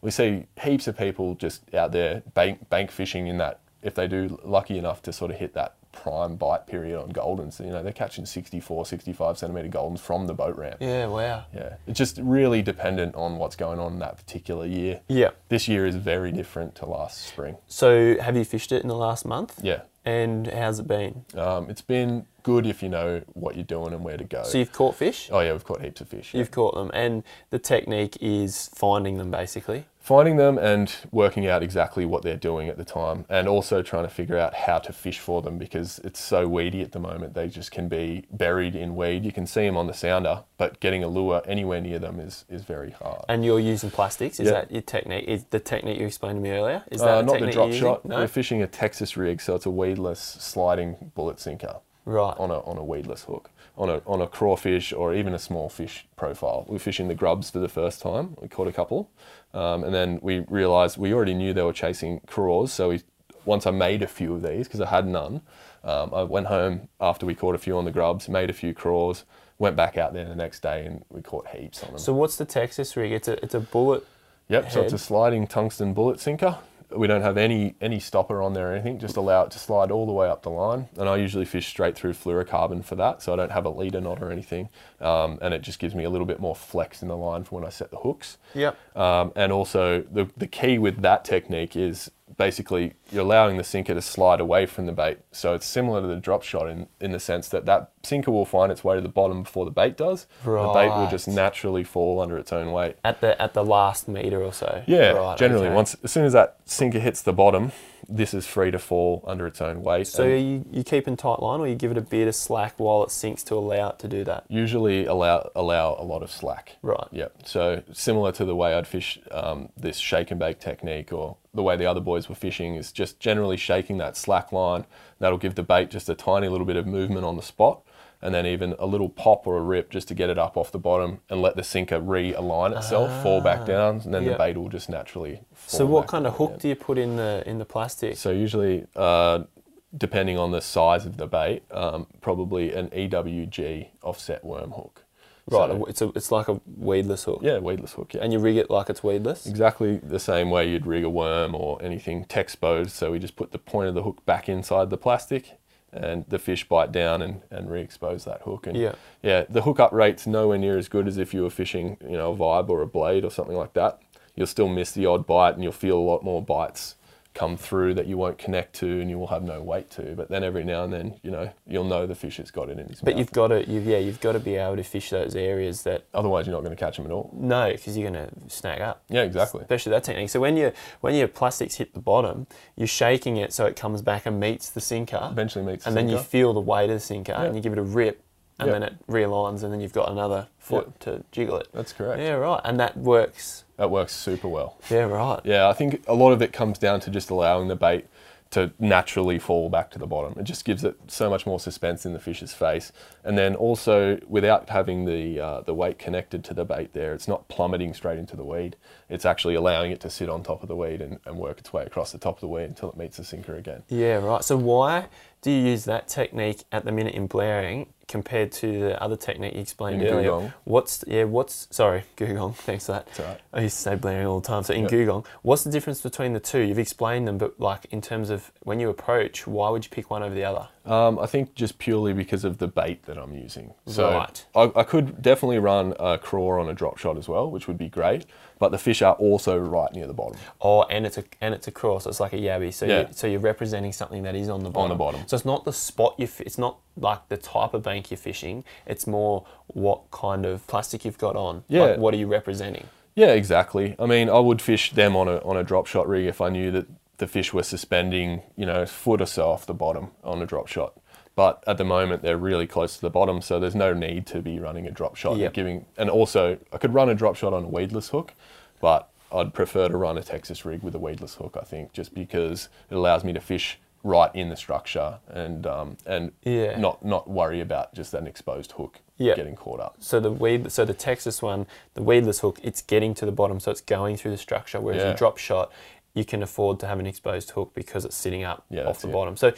we see heaps of people just out there bank bank fishing in that if they do lucky enough to sort of hit that prime bite period on goldens, you know, they're catching 64, 65 centimeter goldens from the boat ramp. Yeah, wow. Yeah, it's just really dependent on what's going on in that particular year. Yeah. This year is very different to last spring. So have you fished it in the last month? Yeah, And how's it been? um, it's been good if you know what you're doing and where to go. So you've caught fish? oh yeah, we've caught heaps of fish. yeah. You've caught them, and the technique is finding them basically. Finding them and working out exactly what they're doing at the time, and also trying to figure out how to fish for them because it's so weedy at the moment. They just can be buried in weed. You can see them on the sounder, but getting a lure anywhere near them is, is very hard. And you're using plastics. Is Yeah. that your technique? Is the technique you explained to me earlier? Is Uh, that not the drop shot. No. We're fishing a Texas rig, so it's a weedless sliding bullet sinker. Right. on a on a weedless hook, on a on a crawfish or even a small fish profile. We were fishing the grubs for the first time. We caught a couple, um, and then we realised we already knew they were chasing craws. So we once I made a few of these because I had none. Um, I went home after we caught a few on the grubs, made a few craws, went back out there the next day, and we caught heaps on them. So what's the Texas rig? It's a it's a bullet. Yep. So it's a sliding tungsten bullet sinker. We don't have any any stopper on there or anything. Just allow it to slide all the way up the line. And I usually fish straight through fluorocarbon for that, so I don't have a leader knot or anything. Um, and it just gives me a little bit more flex in the line for when I set the hooks. Yep. Um, and also the the key with that technique is basically you're allowing the sinker to slide away from the bait. So it's similar to the drop shot in, in the sense that that sinker will find its way to the bottom before the bait does. The bait will just naturally fall under its own weight. At the at the last meter or so. Yeah, Right, generally, okay. once as soon as that sinker hits the bottom, this is free to fall under its own weight. So are you keep in tight line, or you give it a bit of slack while it sinks to allow it to do that? usually allow allow a lot of slack. Right. Yep. So similar to the way I'd fish um, this shake and bake technique, or the way the other boys were fishing, is just generally shaking that slack line. That'll give the bait just a tiny little bit of movement on the spot, and then even a little pop or a rip just to get it up off the bottom and let the sinker realign itself, fall back down, and then Yep. the bait will just naturally. Ah. So what kind of hook do you put in the in the plastic? So usually, uh, depending on the size of the bait, um, probably an EWG offset worm hook. Right, So- it's a, it's like a weedless hook. yeah, weedless hook. Yeah. And you rig it like it's weedless. exactly the same way you'd rig a worm or anything texposed. So we just put the point of the hook back inside the plastic, and the fish bite down and, and re-expose that hook. And Yeah. yeah, the hookup rate's nowhere near as good as if you were fishing, you know, a vibe or a blade or something like that. You'll still miss the odd bite, and you'll feel a lot more bites come through that you won't connect to, and you will have no weight to. But then every now and then, you know, you'll know the fish has got it in his mouth. But mouth. you've got to, you've, yeah, you've got to be able to fish those areas that Otherwise, you're not going to catch them at all. no, because you're going to snag up. Yeah, exactly. Especially that technique. So when you when your plastics hit the bottom, you're shaking it so it comes back and meets the sinker, Eventually meets the and then you feel the weight of the sinker, and you give it a rip, and Yeah. then it realigns, and then you've got another foot to jiggle it. That's correct. Yeah, right. And that works. That works super well. Yeah, right. Yeah, I think a lot of it comes down to just allowing the bait to naturally fall back to the bottom. It just gives it so much more suspense in the fish's face, and then also without having the uh, the weight connected to the bait there, it's not plummeting straight into the weed. It's actually allowing it to sit on top of the weed and, and work its way across the top of the weed until it meets the sinker again. Yeah, right. So why do you use that technique at the minute in Blowering compared to the other technique you explained In earlier? Googong. What's yeah? What's sorry, Googong. [laughs] Thanks for that. It's all right. I used to say Blowering all the time. So in Yeah. Googong, what's the difference between the two? You've explained them, but like in terms of when you approach, why would you pick one over the other? Um, I think just purely because of the bait that I'm using. So Right. I, I could definitely run a craw on a drop shot as well, which would be great. But the fish are also right near the bottom. Oh, and it's a and it's a cross. It's like a yabby. So Yeah. you, so you're representing something that is on the bottom. On the bottom. So it's not the spot you. It's not like the type of bank you're fishing. It's more what kind of plastic you've got on. Yeah. Like, what are you representing? Yeah, exactly. I mean, I would fish them on a on a drop shot rig if I knew that the fish were suspending, you know, a foot or so off the bottom on a drop shot. But at the moment, they're really close to the bottom, so there's no need to be running a drop shot. Yep. Giving and also, I could run a drop shot on a weedless hook, but I'd prefer to run a Texas rig with a weedless hook. I think just because it allows me to fish right in the structure and um, and Yeah. not not worry about just an exposed hook Yeah. getting caught up. So the weed, so the Texas one, the weedless hook, it's getting to the bottom, so it's going through the structure. Whereas Yeah. your drop shot, you can afford to have an exposed hook because it's sitting up Yeah, off the it. bottom. So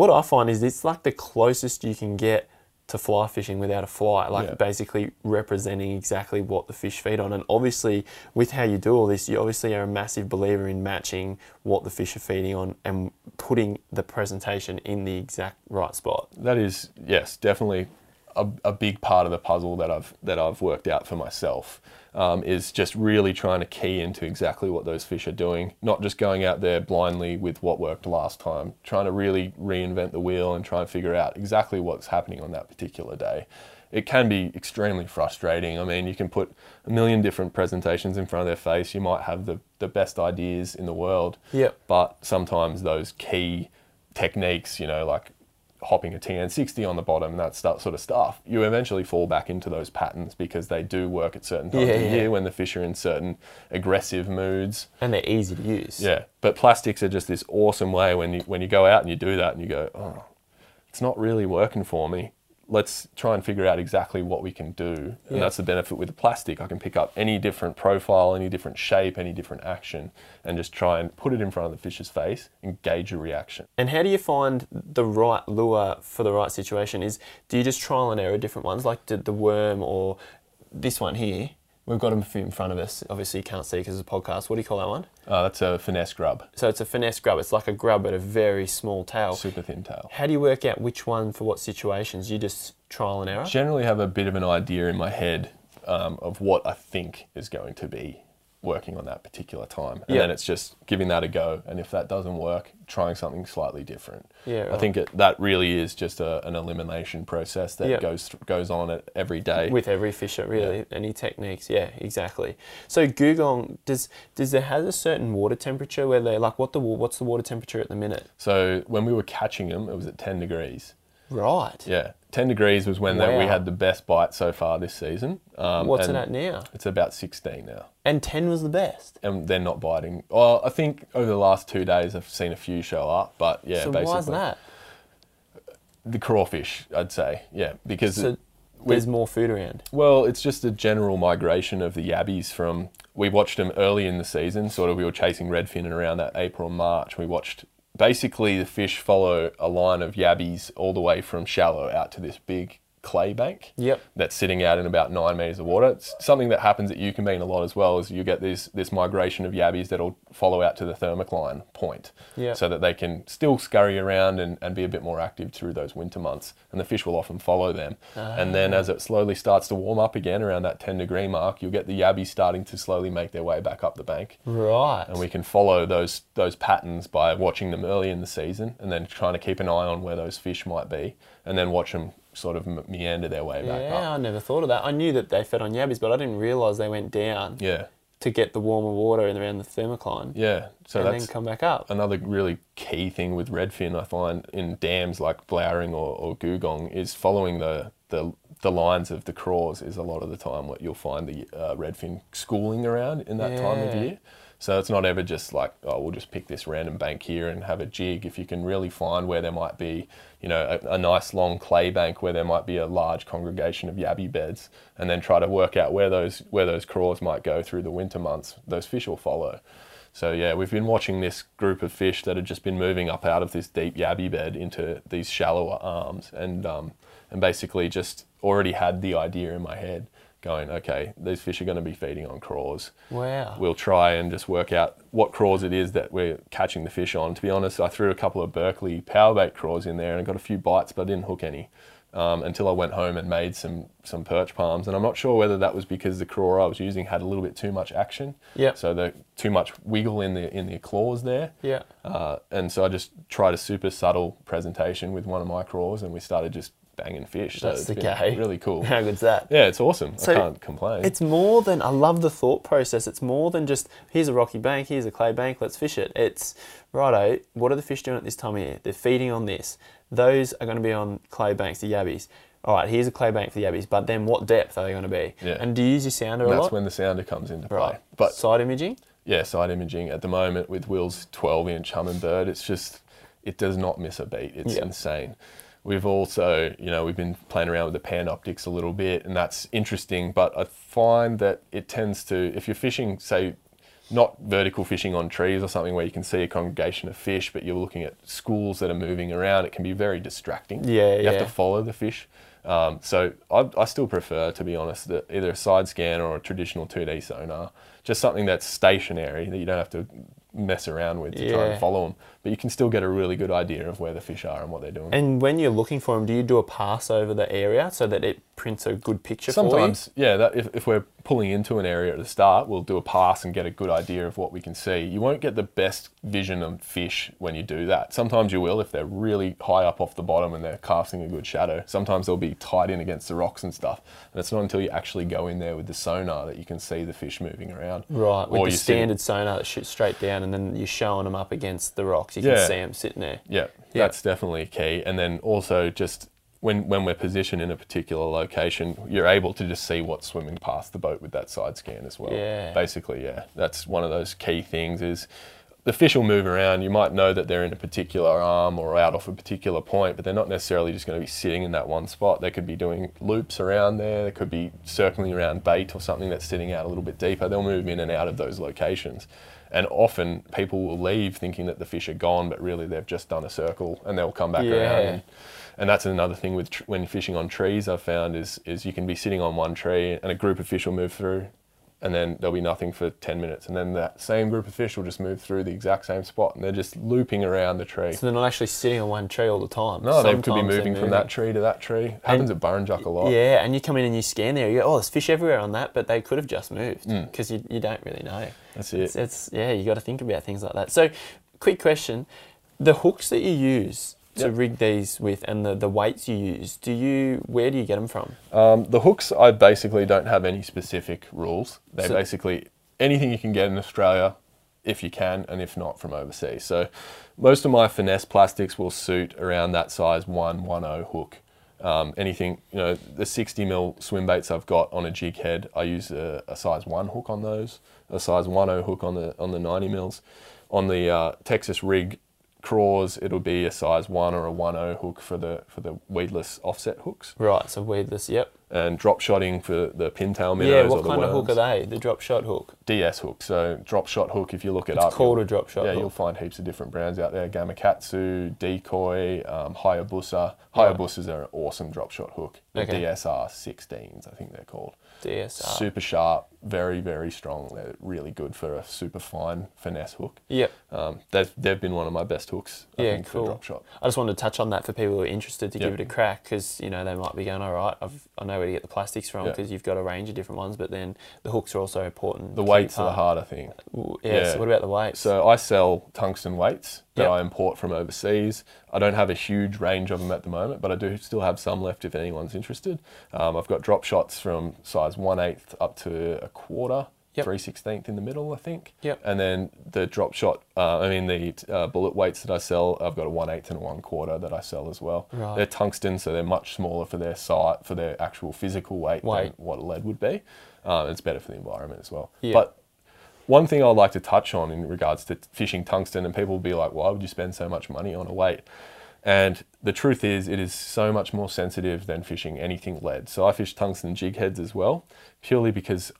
what I find is it's like the closest you can get to fly fishing without a fly, like Yeah. basically representing exactly what the fish feed on. And obviously, with how you do all this, you obviously are a massive believer in matching what the fish are feeding on and putting the presentation in the exact right spot. That is, yes, definitely a, a big part of the puzzle that I've that I've worked out for myself. Um, is just really trying to key into exactly what those fish are doing, not just going out there blindly with what worked last time. Trying to really reinvent the wheel and try and figure out exactly what's happening on that particular day. It can be extremely frustrating. I mean, you can put a million different presentations in front of their face. You might have the, the best ideas in the world, Yep. but sometimes those key techniques, you know, like hopping a TN60 on the bottom, that stu- sort of stuff, you eventually fall back into those patterns because they do work at certain times Yeah, of yeah. year when the fish are in certain aggressive moods. And they're easy to use. Yeah, but plastics are just this awesome way when you when you go out and you do that and you go, oh, it's not really working for me. Let's try and figure out exactly what we can do, and that's the benefit with the plastic. I can pick up any different profile, any different shape, any different action, and just try and put it in front of the fish's face and gauge a reaction. And how do you find the right lure for the right situation? Is do you just trial and error different ones, like did the worm or this one here? We've got them in front of us. Obviously, you can't see because it's a podcast. What do you call that one? Uh, that's a finesse grub, So it's a finesse grub. It's like a grub but a very small tail. super thin tail. How do you work out which one for what situations? You just trial and error. Generally, have a bit of an idea in my head um, of what I think is going to be working on that particular time, and Yeah. then it's just giving that a go. And if that doesn't work, trying something slightly different. Yeah, I think it, that really is just a, an elimination process that Yeah. goes goes on at every day. With every fisher, really, any techniques, yeah, exactly. So Googong, does does it has a certain water temperature where they like what the what's the water temperature at the minute? so when we were catching them, it was at 10 degrees. Right. Yeah, 10 degrees was when that we had the best bite so far this season. Um, What's it at now? It's about 16 now. And ten was the best. and they're not biting. Well, I think over the last two days I've seen a few show up, but yeah, so basically why is that? the crawfish, I'd say, yeah, because So it- there's more food around. well, it's just a general migration of the yabbies from. We watched them early in the season, sort of. We were chasing redfin and around that April March. We watched basically the fish follow a line of yabbies all the way from shallow out to this big clay bank. Yep. that's sitting out in about nine meters of water. It's something that happens at Eucumbene a lot as well. Is you get this this migration of yabbies that'll follow out to the thermocline point, Yeah. so that they can still scurry around and, and be a bit more active through those winter months. And the fish will often follow them. Ah. And then as it slowly starts to warm up again around that 10 degree mark, you'll get the yabbies starting to slowly make their way back up the bank. Right. And we can follow those those patterns by watching them early in the season, and then trying to keep an eye on where those fish might be, and then watch them sort of meander their way back up. yeah, I never thought of that. I knew that they fed on yabbies, but I didn't realise they went down Yeah, to get the warmer water in around the thermocline yeah. So and that's then come back up. another really key thing with redfin I find in dams like Blowering or, or Googong is following the, the the lines of the craws is a lot of the time what you'll find the uh, redfin schooling around in that time of Yeah. year. So it's not ever just like, oh, we'll just pick this random bank here and have a jig. If you can really find where there might be, you know, a, a nice long clay bank where there might be a large congregation of yabby beds, and then try to work out where those where those craws might go through the winter months, those fish will follow. So yeah, we've been watching this group of fish that had just been moving up out of this deep yabby bed into these shallower arms, and um, and basically just already had the idea in my head, going, okay, these fish are going to be feeding on craws. Wow. We'll try and just work out what craws it is that we're catching the fish on. To be honest, I threw a couple of Berkley power bait craws in there and got a few bites, but I didn't hook any. Um, until I went home and made some some perch palms, and I'm not sure whether that was because the craw I was using had a little bit too much action. Yeah. So the too much wiggle in the in the claws there. Yeah. Uh, and so I just tried a super subtle presentation with one of my craws, and we started just banging fish. So That's it's the gay. Really cool. How good's that? Yeah, it's awesome. So I can't complain. It's more than I love the thought process. It's more than just here's a rocky bank, here's a clay bank, let's fish it. It's righto. What are the fish doing at this time of year? They're feeding on this. Those are going to be on clay banks, the yabbies. All right, here's a clay bank for the yabbies, but then what depth are they going to be? Yeah. And do you use your sounder a And that's lot? when the sounder comes into play. right. But side imaging. yeah, side imaging at the moment with Will's 12 inch Humminbird, it's just, it does not miss a beat. It's Yeah. insane. We've also, you know, we've been playing around with the Panoptix a little bit, and that's interesting. But I find that it tends to, if you're fishing, say, not vertical fishing on trees or something where you can see a congregation of fish, but you're looking at schools that are moving around, it can be very distracting. Yeah, you yeah. have to follow the fish. Um, so I, I still prefer, to be honest, that either a side scan or a traditional 2D sonar, just something that's stationary that you don't have to mess around with to try and follow them. But you can still get a really good idea of where the fish are and what they're doing. And when you're looking for them, do you do a pass over the area so that it prints a good picture for you? Sometimes, yeah, that if, if we're pulling into an area at the start, we'll do a pass and get a good idea of what we can see. You won't get the best vision of fish when you do that. Sometimes you will if they're really high up off the bottom and they're casting a good shadow. Sometimes they'll be tied in against the rocks and stuff. And it's not until you actually go in there with the sonar that you can see the fish moving around. Right, with Or the standard sonar that shoots straight down, and then you're showing them up against the rocks. You can Yeah. see them sitting there. Yeah, Yeah. that's definitely key. And then also just when when we're positioned in a particular location, you're able to just see what's swimming past the boat with that side scan as well. Yeah. Basically, yeah, that's one of those key things. Is the fish will move around. You might know that they're in a particular arm or out off a particular point, but they're not necessarily just going to be sitting in that one spot. They could be doing loops around there. They could be circling around bait or something that's sitting out a little bit deeper. They'll move in and out of those locations. And often people will leave thinking that the fish are gone, but really they've just done a circle and they'll come back Yeah. around. And, and that's another thing with tr- when fishing on trees. I've found is is you can be sitting on one tree and a group of fish will move through, and then there'll be nothing for ten minutes, and then that same group of fish will just move through the exact same spot, and they're just looping around the tree. So they're not actually sitting on one tree all the time. No, they could be Sometimes they're moving from that tree to that tree. Happens at Burrinjuck a lot. Yeah, and you come in and you scan there. You go, oh, there's fish everywhere on that, but they could have just moved Mm. because you, you don't really know. That's it. It's, it's yeah, you got to think about things like that. So, quick question: the hooks that you use to Yep. rig these with, and the, the weights you use, do you where do you get them from? Um, the hooks, I basically don't have any specific rules. They So- basically anything you can get in Australia, if you can, and if not from overseas. So most of my finesse plastics will suit around that size one one o hook. Um, anything, you know, the 60 mil swim baits I've got on a jig head, I use a, a size one hook on those, a size one o hook on the on the 90 mils. On the uh, Texas rig craws, it'll be a size one or a one o hook for the for the weedless offset hooks Right, so weedless. Yep. and drop shotting for the pintail minnows Yeah. What kind of hook are they? The drop shot hook. DS hook. So drop shot hook. If you look it It's up, called a drop shot Yeah, hook. you'll find heaps of different brands out there: Gamakatsu, Decoy, um, Hayabusa. Right. Are an awesome drop shot hook. The Okay. DSR 16s, I think they're called. DSR. Super sharp, very very strong. They're really good for a super fine finesse hook. Yep. Um, they've they've been one of my best hooks. I Yeah, think, cool. For drop shot. I just wanted to touch on that for people who are interested to give it a crack because you know they might be going, all right, I've, I know where to get the plastics from Yeah. because you've got a range of different ones, but then the hooks are also important. The weights are the harder thing. Yeah, Yeah. So what about the weights? So I sell tungsten weights that Yep. I import from overseas. I don't have a huge range of them at the moment, but I do still have some left if anyone's interested. Um, I've got drop shots from size 1 8th up to a quarter, Yep. 3 16th in the middle, I think. Yep. And then the drop shot, uh, I mean, the uh, bullet weights that I sell, I've got a 1 8th and a 1 quarter that I sell as well. Right. They're tungsten, so they're much smaller for their size, for their actual physical weight, Weight. than what lead would be. Um, it's better for the environment as well. Yeah. But one thing I'd like to touch on in regards to fishing tungsten, and people will be like, why would you spend so much money on a weight? And the truth is, it is so much more sensitive than fishing anything lead. So I fish tungsten jig heads as well, purely because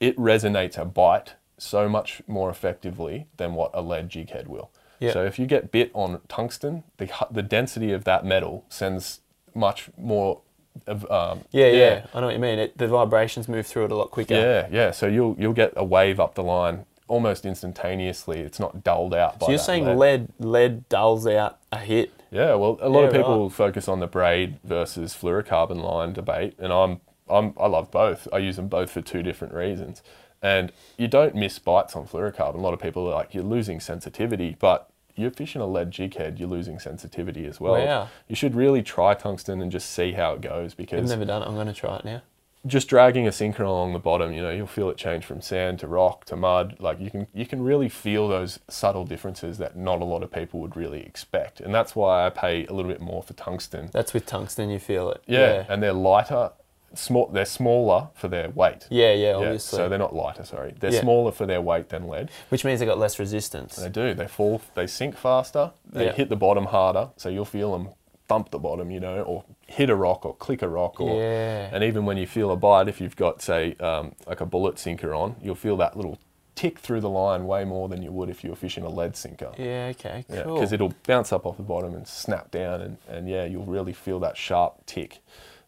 it resonates a bite so much more effectively than what a lead jig head will. Yeah. So if you get bit on tungsten, the, the density of that metal sends much more of um, yeah, yeah, I know what you mean. It, the vibrations move through it a lot quicker. yeah, yeah. So you'll you'll get a wave up the line almost instantaneously. It's not dulled out. By So you're saying lead. lead lead dulls out a hit. Yeah, well, a lot of people right. focus on the braid versus fluorocarbon line debate, and I'm I'm I love both. I use them both for two different reasons. And you don't miss bites on fluorocarbon. A lot of people are like, you're losing sensitivity, but you're fishing a lead jig head, you're losing sensitivity as well. Wow. You should really try tungsten and just see how it goes because. I've never done it. I'm going to try it now. just dragging a sinker along the bottom, you know, you'll feel it change from sand to rock to mud. Like you can you can really feel those subtle differences that not a lot of people would really expect. And that's why I pay a little bit more for tungsten. That's with tungsten. You feel it. Yeah, Yeah. and they're lighter, small they're smaller for their weight. Yeah, yeah, Yeah, obviously. so they're not lighter, sorry. They're Yeah. smaller for their weight than lead. Which means they got less resistance. They do. They fall. They sink faster. They Yeah. hit the bottom harder. So you'll feel them thump the bottom, you know, or hit a rock or click a rock, or Yeah. and even when you feel a bite, if you've got say um, like a bullet sinker on, you'll feel that little tick through the line way more than you would if you were fishing a lead sinker. Yeah. Okay. Cool. because it'll bounce up off the bottom and snap down, and, and yeah, you'll really feel that sharp tick.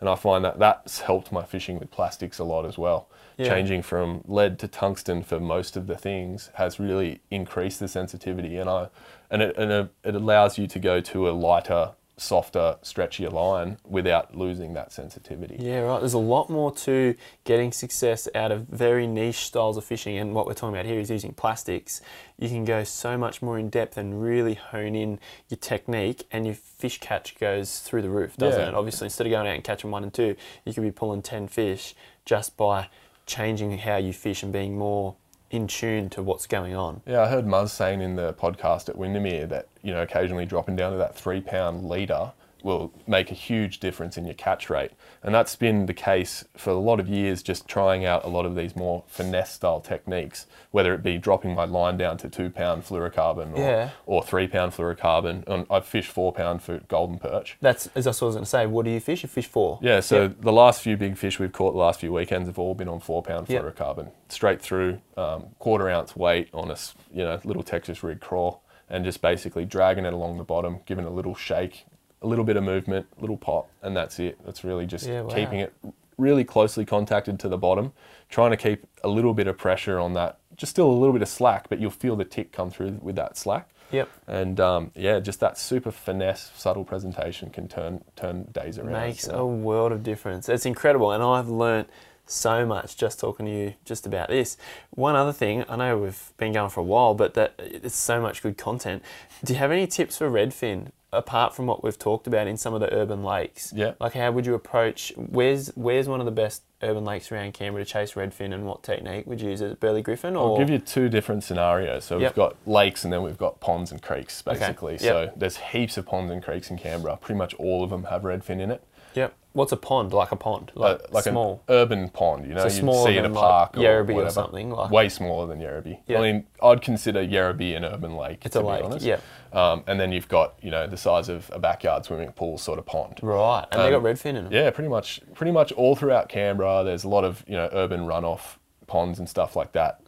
And I find that that's helped my fishing with plastics a lot as well. Yeah. Changing from lead to tungsten for most of the things has really increased the sensitivity, and I and it and it, it allows you to go to a lighter, softer, stretchier line without losing that sensitivity. Yeah, right. There's a lot more to getting success out of very niche styles of fishing, and what we're talking about here is using plastics. You can go so much more in depth and really hone in your technique, and your fish catch goes through the roof, doesn't Yeah. it? Obviously, instead of going out and catching one and two, you could be pulling 10 fish just by changing how you fish and being more in tune to what's going on. Yeah, I heard Muzz saying in the podcast at Windamere that you know occasionally dropping down to that three pound leader will make a huge difference in your catch rate, and that's been the case for a lot of years. Just trying out a lot of these more finesse style techniques, whether it be dropping my line down to two pound fluorocarbon or, Yeah. or three pound fluorocarbon. And I've fished four pound for golden perch. That's as I was going to say. What do you fish? You fish four. Yeah, so the last few big fish we've caught the last few weekends have all been on four pound Yep. fluorocarbon, straight through, um, quarter ounce weight on a you know little Texas rig crawl, and just basically dragging it along the bottom, giving it a little shake, a little bit of movement, little pop, and that's it. That's really just Yeah, wow. keeping it really closely contacted to the bottom, trying to keep a little bit of pressure on that, just still a little bit of slack, but you'll feel the tick come through with that slack. Yep. And um, yeah, just that super finesse, subtle presentation can turn turn days around. makes so. a world of difference. It's incredible, and I've learnt so much just talking to you just about this. One other thing, I know we've been going for a while, but that it's so much good content. Do you have any tips for redfin apart from what we've talked about in some of the urban lakes? Yeah. Like how would you approach? Where's where's one of the best urban lakes around Canberra to chase redfin, and what technique would you use? Is it Burley Griffin or? I'll give you two different scenarios. So Yep. we've got lakes and then we've got ponds and creeks, Okay. basically. Yep. So there's heaps of ponds and creeks in Canberra. Pretty much all of them have redfin in it. Yep. What's a pond? Like a pond, like, Uh, like small. an urban pond, you know, So you see at a than, like, park or Yerrabi or whatever. something, like- Way smaller than Yerrabi. Yeah. I mean, I'd consider Yerrabi an urban lake. It's to a be lake, honest. yeah. Um, and then you've got, you know, the size of a backyard swimming pool sort of pond. Right, and they Um, got redfin in them. Yeah, pretty much, pretty much all throughout Canberra. There's a lot of you know urban runoff ponds and stuff like that.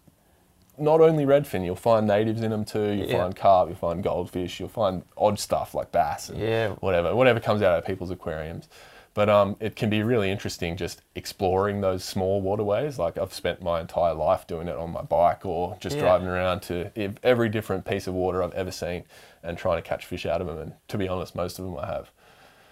Not only redfin, you'll find natives in them too. You'll Yeah. find carp, you'll find goldfish, you'll find odd stuff like bass and Yeah. whatever, whatever comes out of people's aquariums. But um, it can be really interesting just exploring those small waterways. Like I've spent my entire life doing it on my bike or just Yeah. driving around to every different piece of water I've ever seen and trying to catch fish out of them. And to be honest, most of them I have.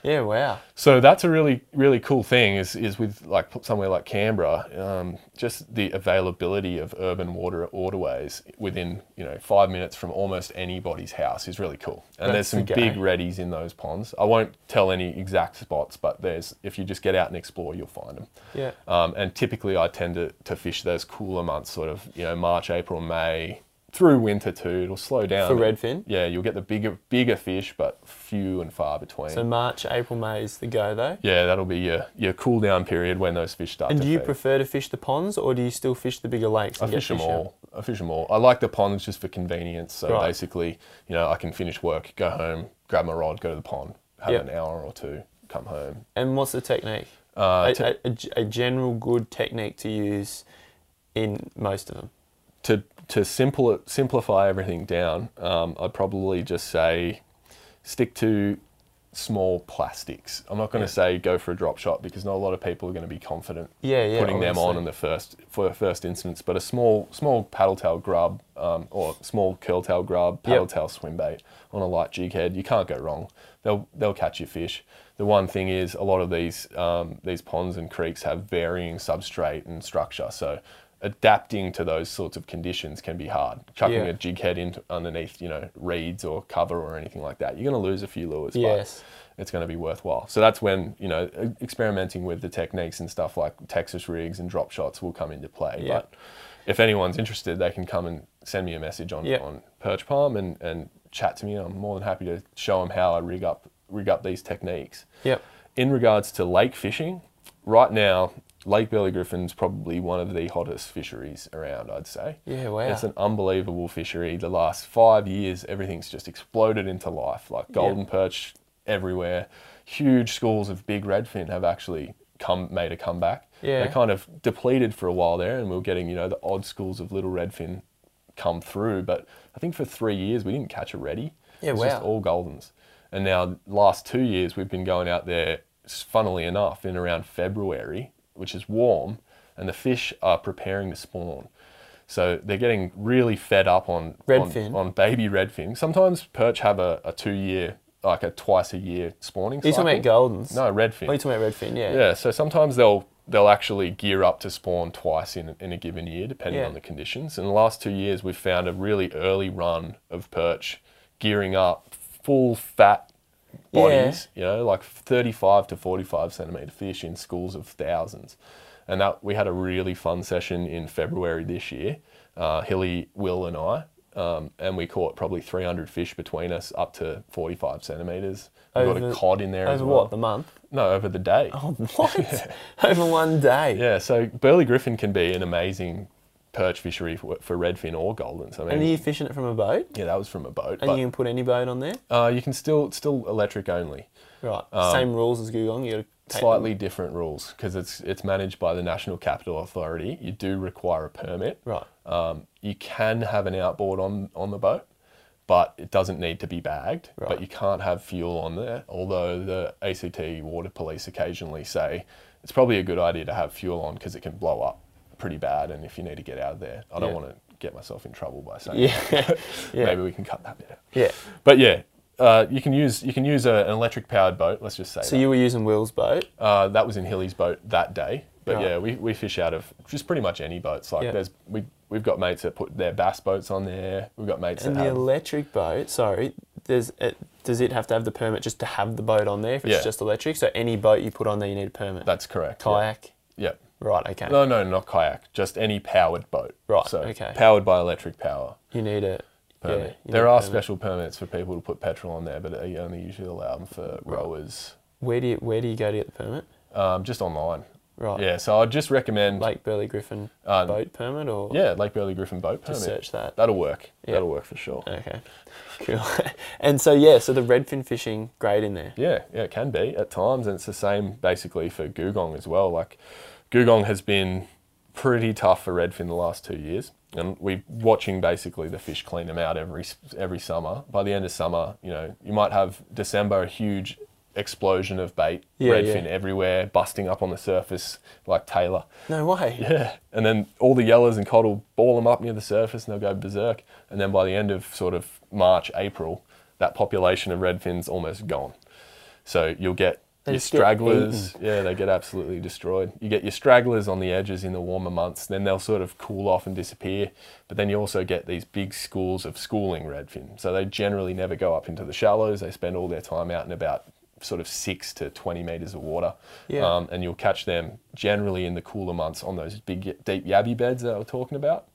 Yeah, wow. So that's a really really cool thing is is with like somewhere like Canberra, um, just the availability of urban water waterways within you know five minutes from almost anybody's house is really cool. And there's That's the some big go. reddies in those ponds. I won't tell any exact spots, but there's if you just get out and explore, you'll find them. Yeah. Um, and typically, I tend to, to fish those cooler months, sort of you know March, April, May, through winter too. It'll slow down For redfin? Yeah, you'll get the bigger bigger fish, but few and far between. So March, April, May is the go though. Yeah, that'll be your, your cool down period when those fish start And to do you feed. prefer to fish the ponds or do you still fish the bigger lakes? I fish them out? all. I fish them all. I like the ponds just for convenience. So Right. basically, you know, I can finish work, go home, grab my rod, go to the pond, have Yep. an hour or two, come home. And what's the technique? Uh, a, a- a general good technique to use in most of them. to to simple, simplify everything down, um, I'd probably just say stick to small plastics. I'm not going to say go for a drop shot because not a lot of people are going to be confident Yeah, yeah, putting them on in the first for first instance. But a small small paddle tail grub um, or small curl tail grub, paddle Yep. tail swim bait on a light jig head, you can't go wrong. They'll they'll catch your fish. The one thing is a lot of these um, these ponds and creeks have varying substrate and structure, so adapting to those sorts of conditions can be hard. Chucking Yeah. a jig head in underneath, you know, reeds or cover or anything like that, you're going to lose a few lures. but Yes. it's going to be worthwhile. So that's when you know experimenting with the techniques and stuff like Texas rigs and drop shots will come into play. Yeah. But if anyone's interested, they can come and send me a message on, Yeah. on Perch Palm and, and chat to me. I'm more than happy to show them how I rig up rig up these techniques. Yep. In regards to lake fishing, right now Lake Burley Griffin's probably one of the hottest fisheries around. I'd say. Yeah, wow. It's an unbelievable fishery. The last five years, everything's just exploded into life. Like golden perch everywhere. Huge schools of big redfin have actually come made a comeback. Yeah. They kind of depleted for a while there, and we were getting you know the odd schools of little redfin come through. But I think for three years we didn't catch a reddy. Yeah, it's just wow. all goldens. And now last two years we've been going out there funnily enough, in around February, which is warm, and the fish are preparing to spawn. So they're getting really fed up on on, Redfin? on baby redfin. Sometimes perch have a, a two year, like a twice a year spawning. Are you talking about Goldens? No, redfin. Oh, you're talking about redfin, yeah. Yeah, so sometimes they'll they'll actually gear up to spawn twice in, in a given year, depending Yeah. on the conditions. In the last two years, we've found a really early run of perch gearing up, full fat bodies, you know, like 35 to 45 centimeter fish in schools of thousands. And that we had a really fun session in February this year, uh, Hilly, Will, and I. Um, and we caught probably 300 fish between us, up to 45 centimeters. We got a cod in there as Over well. what, the month? No, over the day. Oh, what? [laughs] Over one day? Yeah, so Burley Griffin can be an amazing perch fishery for, for redfin or goldens. I mean, And are you fishing it from a boat? yeah, that was from a boat, And you can put any boat on there? uh, you can still still electric only. Right. Same rules as Googong. You got to take Slightly different rules because it's it's managed by the National Capital Authority. You do require a permit. Right. Um, you can have an outboard on on the boat, but it doesn't need to be bagged. Right. But you can't have fuel on there. Although the ACT Water Police occasionally say it's probably a good idea to have fuel on because it can blow up pretty bad. And if you need to get out of there, I don't Yeah. want to get myself in trouble by saying. Yeah. that. [laughs] yeah. Maybe we can cut that bit out. Yeah. But yeah, uh, you can use you can use a, an electric powered boat. Let's just say So that. you were using Will's boat? Uh, that was in Hilly's boat that day. But Right. yeah, we, we fish out of just pretty much any boats. Like there's we we've got mates that put their bass boats on there. We've got mates And that the have electric boat, sorry, does it, does it have to have the permit just to have the boat on there if it's Yeah. just electric? So any boat you put on there, you need a permit? that's correct. Kayak? Yeah. Right, okay. No, no, not kayak. Just any powered boat. Right, So okay. powered by electric power You need a permit. Yeah, there are permit. special permits for people to put petrol on there, but you only usually allow them for rowers. Where do you where do you go to get the permit? Um, just online. Right. Yeah, so I'd just recommend Lake Burley Griffin Uh, boat permit or yeah, Lake Burley Griffin boat permit. just search that. That'll work. Yeah. That'll work for sure. Okay. [laughs] Cool. and so yeah, so the redfin fishing great in there. Yeah, yeah, it can be at times, and it's the same basically for Googong as well. Like, Googong has been pretty tough for redfin the last two years, and we're watching basically the fish clean them out every every summer. By the end of summer, you know, you might have December a huge explosion of bait, Yeah, redfin yeah. everywhere, busting up on the surface like tailor. No way. Yeah, and then all the yellers and cod will ball them up near the surface and they'll go berserk. And then by the end of sort of March, April, that population of redfins almost gone. So you'll get They your stragglers. Yeah, they get absolutely destroyed. You get your stragglers on the edges in the warmer months. Then they'll sort of cool off and disappear. But then you also get these big schools of schooling redfin. So they generally never go up into the shallows. They spend all their time out in about sort of six to 20 meters of water. Yeah. Um, and you'll catch them generally in the cooler months on those big, deep yabby beds that I was talking about.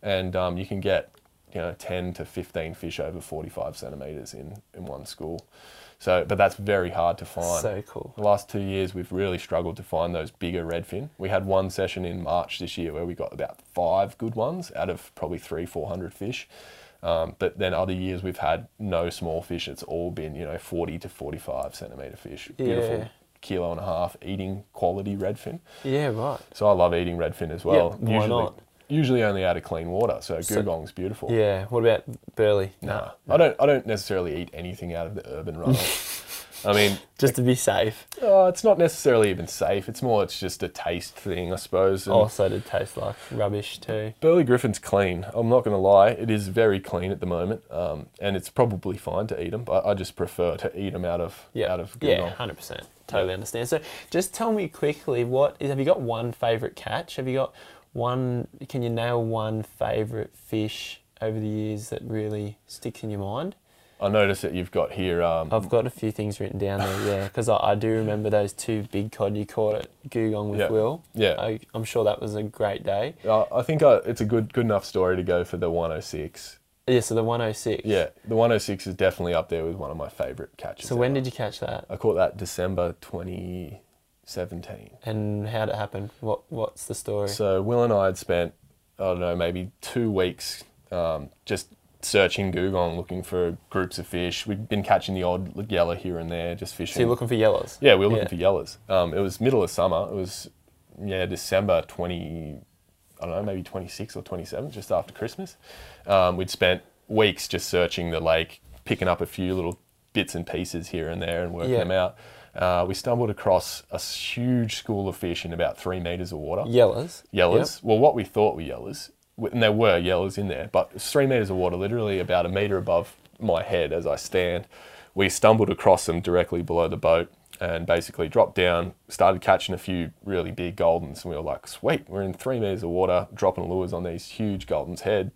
And um, you can get, you know, 10 to 15 fish over 45 centimeters in, in one school. So, but that's very hard to find. So cool. The last two years, we've really struggled to find those bigger redfin. We had one session in March this year where we got about five good ones out of probably three, four hundred fish. Um, but then other years we've had no small fish. It's all been you know forty to forty-five centimeter fish. Beautiful Yeah. kilo and a half eating quality redfin. Yeah, right. So I love eating redfin as well. Yeah, why usually, not? Usually only out of clean water. So, So- beautiful. Yeah. What about Burley? Nah, I don't. I don't necessarily eat anything out of the urban runoff. [laughs] I mean, Just to be safe. uh, it's not necessarily even safe. It's more. It's just a taste thing, I suppose. And Also to taste like rubbish too. Burley Griffin's clean. I'm not going to lie. It is very clean at the moment, um, and it's probably fine to eat them. But I just prefer to eat them out of Yeah. out of yeah, hundred percent. Totally understand. So, just tell me quickly, what is? Have you got one favorite catch? Have you got one? Can you nail one favorite fish over the years that really sticks in your mind? I notice that you've got here. Um, I've got a few things written down there, yeah, [laughs] because I, I do remember those two big cod you caught at Googong with Yeah. Will. Yeah. I, I'm sure that was a great day. uh, I think uh, it's a good good enough story to go for the 106. Yeah, so the 106. Yeah, the 106 is definitely up there with one of my favourite catches. So when ever. did you catch that? I caught that December 2017. And how did it happen? What What's the story? So Will and I had spent, I don't know, maybe two weeks um, just searching Googong, looking for groups of fish. We'd been catching the odd yellow here and there, just fishing. so you're looking for yellows? yeah, we were looking Yeah. for yellows. Um, it was middle of summer. It was, yeah, December 20, I don't know, maybe 26 or 27, just after Christmas. Um, we'd spent weeks just searching the lake, picking up a few little bits and pieces here and there and working Yeah. them out. Uh, we stumbled across a huge school of fish in about three meters of water. Yellers. Yellers. Well, what we thought were yellers, w- and there were yellers in there, but it's three meters of water, literally about a meter above my head as I stand. We stumbled across them directly below the boat and basically dropped down, started catching a few really big goldens, and we were like, sweet, we're in three meters of water, dropping lures on these huge goldens head.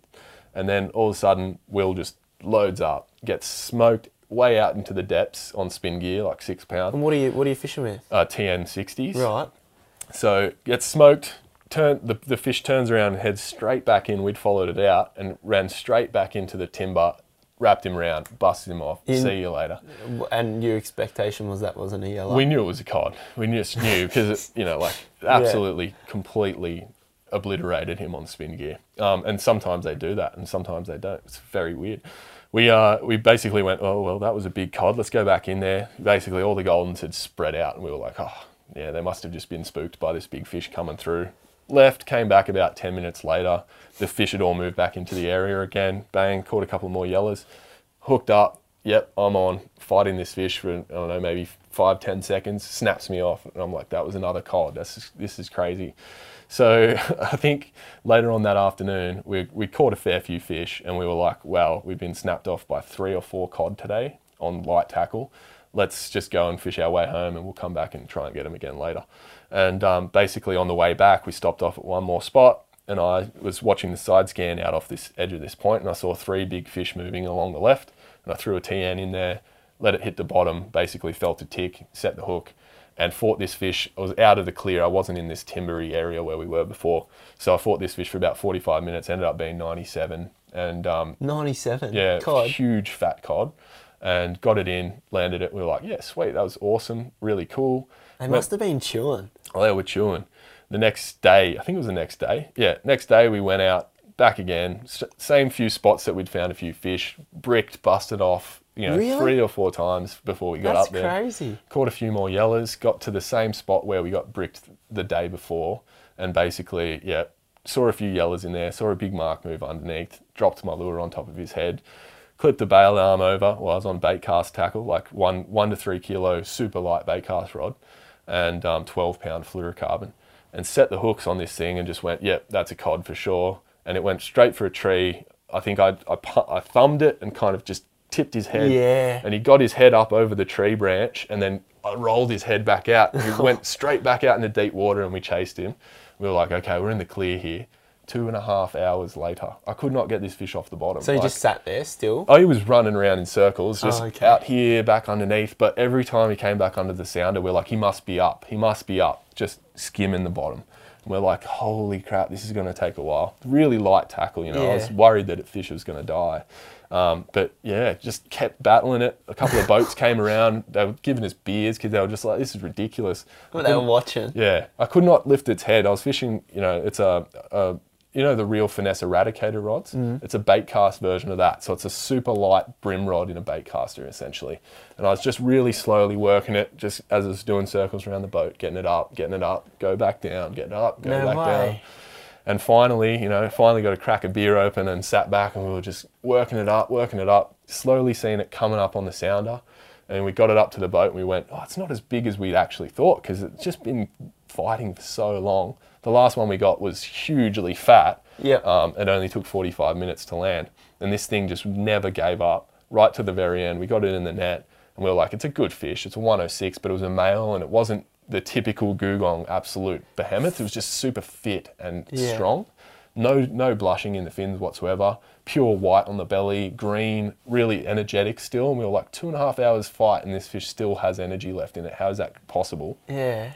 And then all of a sudden, Will just loads up, gets smoked way out into the depths on spin gear, like six pound, And what are you what are you fishing with? uh, TN 60s. Right. So gets smoked. Turn the, the fish turns around and heads straight back in. We'd followed it out and ran straight back into the timber, wrapped him around, busted him off. In- See you later. And your expectation was that wasn't a yellow. We knew it was a cod. We just knew because it, you know, like [laughs] absolutely, completely obliterated him on spin gear. Um, and sometimes they do that, and sometimes they don't. It's very weird. We uh, we basically went, oh well, that was a big cod. Let's go back in there. Basically, all the goldens had spread out, and we were like, oh yeah, they must have just been spooked by this big fish coming through. Left, came back about ten minutes later. The fish had all moved back into the area again. Bang, caught a couple more yellers. Hooked up. Yep, I'm on fighting this fish for I don't know maybe five ten seconds. Snaps me off, and I'm like, that was another cod. That's this is crazy. So [laughs] I think later on that afternoon, we, we caught a fair few fish and we were like, wow, we've been snapped off by three or four cod today on light tackle. Let's just go and fish our way home and we'll come back and try and get them again later. And um, basically on the way back, we stopped off at one more spot and I was watching the side scan out off this edge of this point and I saw three big fish moving along the left and I threw a TN in there, let it hit the bottom, basically felt a tick, set the hook and fought this fish. I was out of the clear. I wasn't in this timbery area where we were before. So I fought this fish for about 45 minutes, ended up being 97. And um, 97. yeah, Cod. huge fat cod. And got it in, landed it. We were like, yeah, sweet, that was awesome, really cool. They Went- must have been chewing. Oh, they were chewing. The next day, I think it was the next day. Yeah, next day we went out back again. S- same few spots that we'd found a few fish, bricked, busted off. You know, Really? three or four times before we got That's up there. crazy. Caught a few more yellers. Got to the same spot where we got bricked the day before, and basically, yeah, saw a few yellers in there. Saw a big mark move underneath. Dropped my lure on top of his head. Clipped the bail arm over while I was on bait cast tackle, like one one to three kilo super light bait cast rod, and um, 12 pound fluorocarbon, and set the hooks on this thing and just went, yep, that's a cod for sure. And it went straight for a tree. I think I I, I thumbed it and kind of just tipped his head. Yeah. And he got his head up over the tree branch, and then rolled his head back out. He [laughs] went straight back out into deep water, and we chased him. We were like, okay, we're in the clear here. Two and a half hours later, I could not get this fish off the bottom. So he Like, just sat there still. Oh, he was running around in circles, just Oh, okay. out here, back underneath. But every time he came back under the sounder, we're like, he must be up. He must be up, just skimming the bottom. And we're like, holy crap, this is going to take a while. Really light tackle, you know. I was worried that a fish was going to die. Um, but yeah, just kept battling it. A couple of boats came around. They were giving us beers because they were just like, this is ridiculous. Well, they were watching. yeah, I could not lift its head. I was fishing, you know, it's a, a you know, the real finesse eradicator rods. It's a bait cast version of that. So it's a super light bream rod in a bait caster essentially. And I was just really slowly working it, just as I was doing circles around the boat, getting it up, getting it up, go back down, getting it up, go No back down. And finally, you know, finally got to crack a beer open and sat back and we were just working it up, working it up, slowly seeing it coming up on the sounder. And we got it up to the boat and we went, oh, it's not as big as we'd actually thought because it's just been fighting for so long. The last one we got was hugely fat. Yeah. Um, it only took 45 minutes to land. And this thing just never gave up right to the very end. We got it in the net and we were like, it's a good fish. It's a 106, but it was a male and it wasn't the typical Googong absolute behemoth. It was just super fit and Yeah. strong. No, no blushing in the fins whatsoever. Pure white on the belly, green, really energetic still. And we were like two and a half hours fight, and this fish still has energy left in it. How is that possible? Yeah.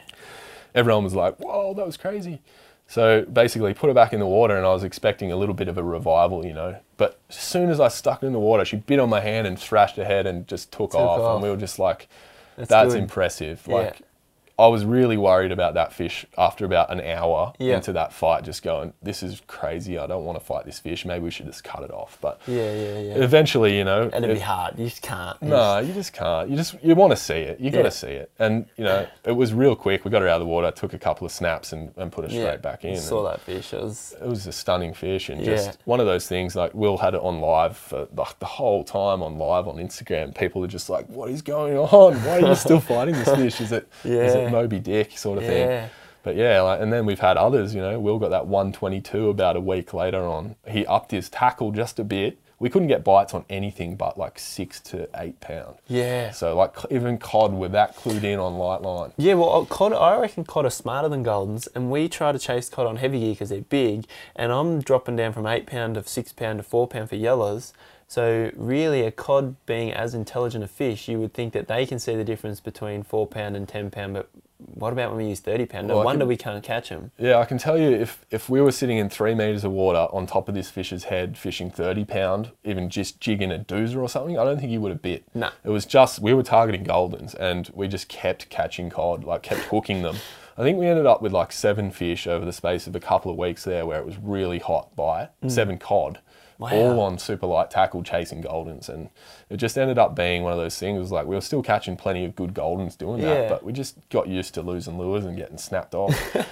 everyone was like, "Whoa, that was crazy." So basically, put her back in the water, and I was expecting a little bit of a revival, you know. But as soon as I stuck her in the water, she bit on my hand and thrashed her head and just took, Took off. off. And we were just like, That's "That's, impressive!" Yeah. I was really worried about that fish after about an hour Yeah. into that fight, just going, this is crazy. I don't want to fight this fish. Maybe we should just cut it off. But Yeah, yeah, yeah. eventually, you know, And it'd it- be hard. You just can't. You no, you just can't. You just you want to see it. You got to see it. And you know, it was real quick. We got her out of the water, took a couple of snaps, and, and put her straight back in. Saw that fish. It was. It was a stunning fish, and Yeah. just one of those things. Like Will had it on live for like the whole time on live on Instagram. People are just like, "What is going on? Why are you still fighting this fish? Is it is Yeah. Moby Dick sort of Yeah. thing?" But yeah, like, and then we've had others. You know, Will got that 122 about a week later on. He upped his tackle just a bit. We couldn't get bites on anything but like six to eight pound. Yeah. So like even cod were that clued in on light line. Yeah, well, uh, cod. I reckon cod are smarter than goldens, and we try to chase cod on heavy gear because they're big. And I'm dropping down from eight pound to six pound to four pound for yellows. So really, a cod being as intelligent a fish, you would think that they can see the difference between four pound and ten pound. But what about when we use thirty pound? No Well, I wonder can- we can't catch them. Yeah, I can tell you if, if we were sitting in three meters of water on top of this fish's head, fishing 30 pound, even just jigging a doozer or something, I don't think he would have bit. No. It was just, we were targeting goldens and we just kept catching cod, like kept hooking them. I think we ended up with like seven fish over the space of a couple of weeks there where it was really hot by, mm. seven cod. Wow. All on super light tackle chasing goldens, and it just ended up being one of those things. Like we were still catching plenty of good goldens doing that, but we just got used to losing lures and getting snapped off. [laughs]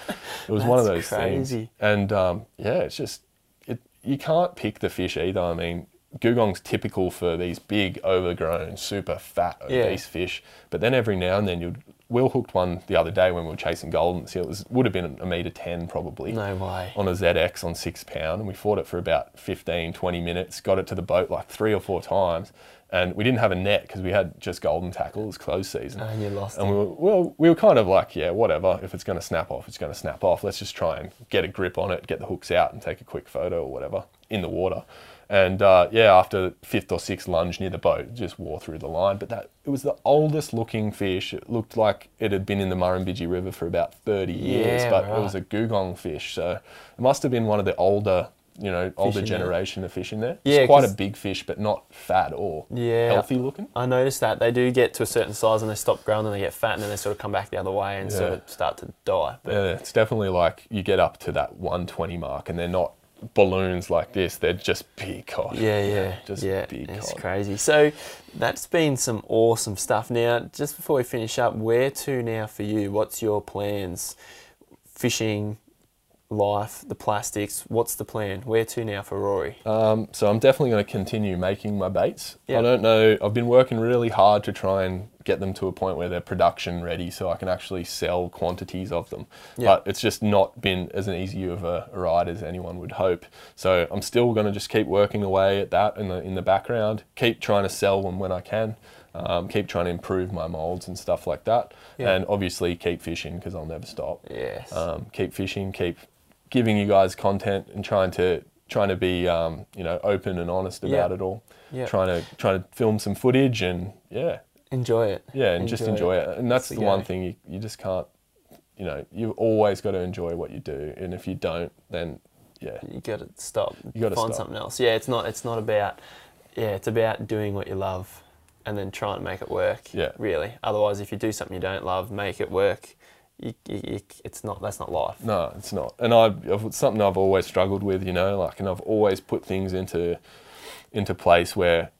It was one of those crazy. things. And um, yeah, it's just it. You can't pick the fish either. I mean, Googong's typical for these big, overgrown, super fat, Yeah. obese fish. But then every now and then you'd. Will hooked one the other day when we were chasing goldens. It was would have been a meter ten probably No way. on a ZX on six pound, and we fought it for about 15, 20 minutes. Got it to the boat like three or four times, and we didn't have a net because we had just golden tackle. It was closed season. And you lost And it. we were, well, we were kind of like, yeah, whatever. If it's going to snap off, it's going to snap off. Let's just try and get a grip on it, get the hooks out, and take a quick photo or whatever in the water. And uh, yeah, after fifth or sixth lunge near the boat, it just wore through the line. But that it was the oldest looking fish. It looked like it had been in the Murrumbidgee River for about 30 years, Yeah, but right. it was a Googong fish. So it must have been one of the older, you know, older in there. generation of fish in there. Yeah, it's quite a big fish, but not fat or Yeah. healthy looking. I noticed that they do get to a certain size and they stop growing and they get fat and then they sort of come back the other way and sort of start to die. But Yeah, it's definitely like you get up to that 120 mark and they're not balloons like this, they're just big cod. Yeah, [laughs] yeah, Just yeah. big it's cod. crazy. So that's been some awesome stuff. Now, just before we finish up, where to now for you? What's your plans? Fishing, life, the plastics. What's the plan? Where to now for Rory? Um, so I'm definitely going to continue making my baits. Yeah. I don't know, I've been working really hard to try and get them to a point where they're production ready so I can actually sell quantities of them. Yeah. But it's just not been as an easy of a ride as anyone would hope. So I'm still going to just keep working away at that in the, in the background, keep trying to sell them when I can. Um, keep trying to improve my molds and stuff like that, Yeah. and obviously keep fishing because I'll never stop Yes. um, keep fishing, keep giving you guys content, and trying to trying to be um, you know open and honest Yeah. about it all. Yeah. Trying to trying to film some footage and yeah, enjoy it. yeah, and just enjoy it. And that's the the one thing you, you just can't. You know, you've always got to enjoy what you do, and if you don't, then yeah, You got to stop. You gotta find stop. something else. Yeah, it's not. It's not about. Yeah, it's about doing what you love, and then try and make it work. Yeah. Really. Otherwise, if you do something you don't love, make it work. You, you, it's not. That's not life. No, it's not. And I've, I've it's something I've always struggled with, you know, like, and I've always put things into into place where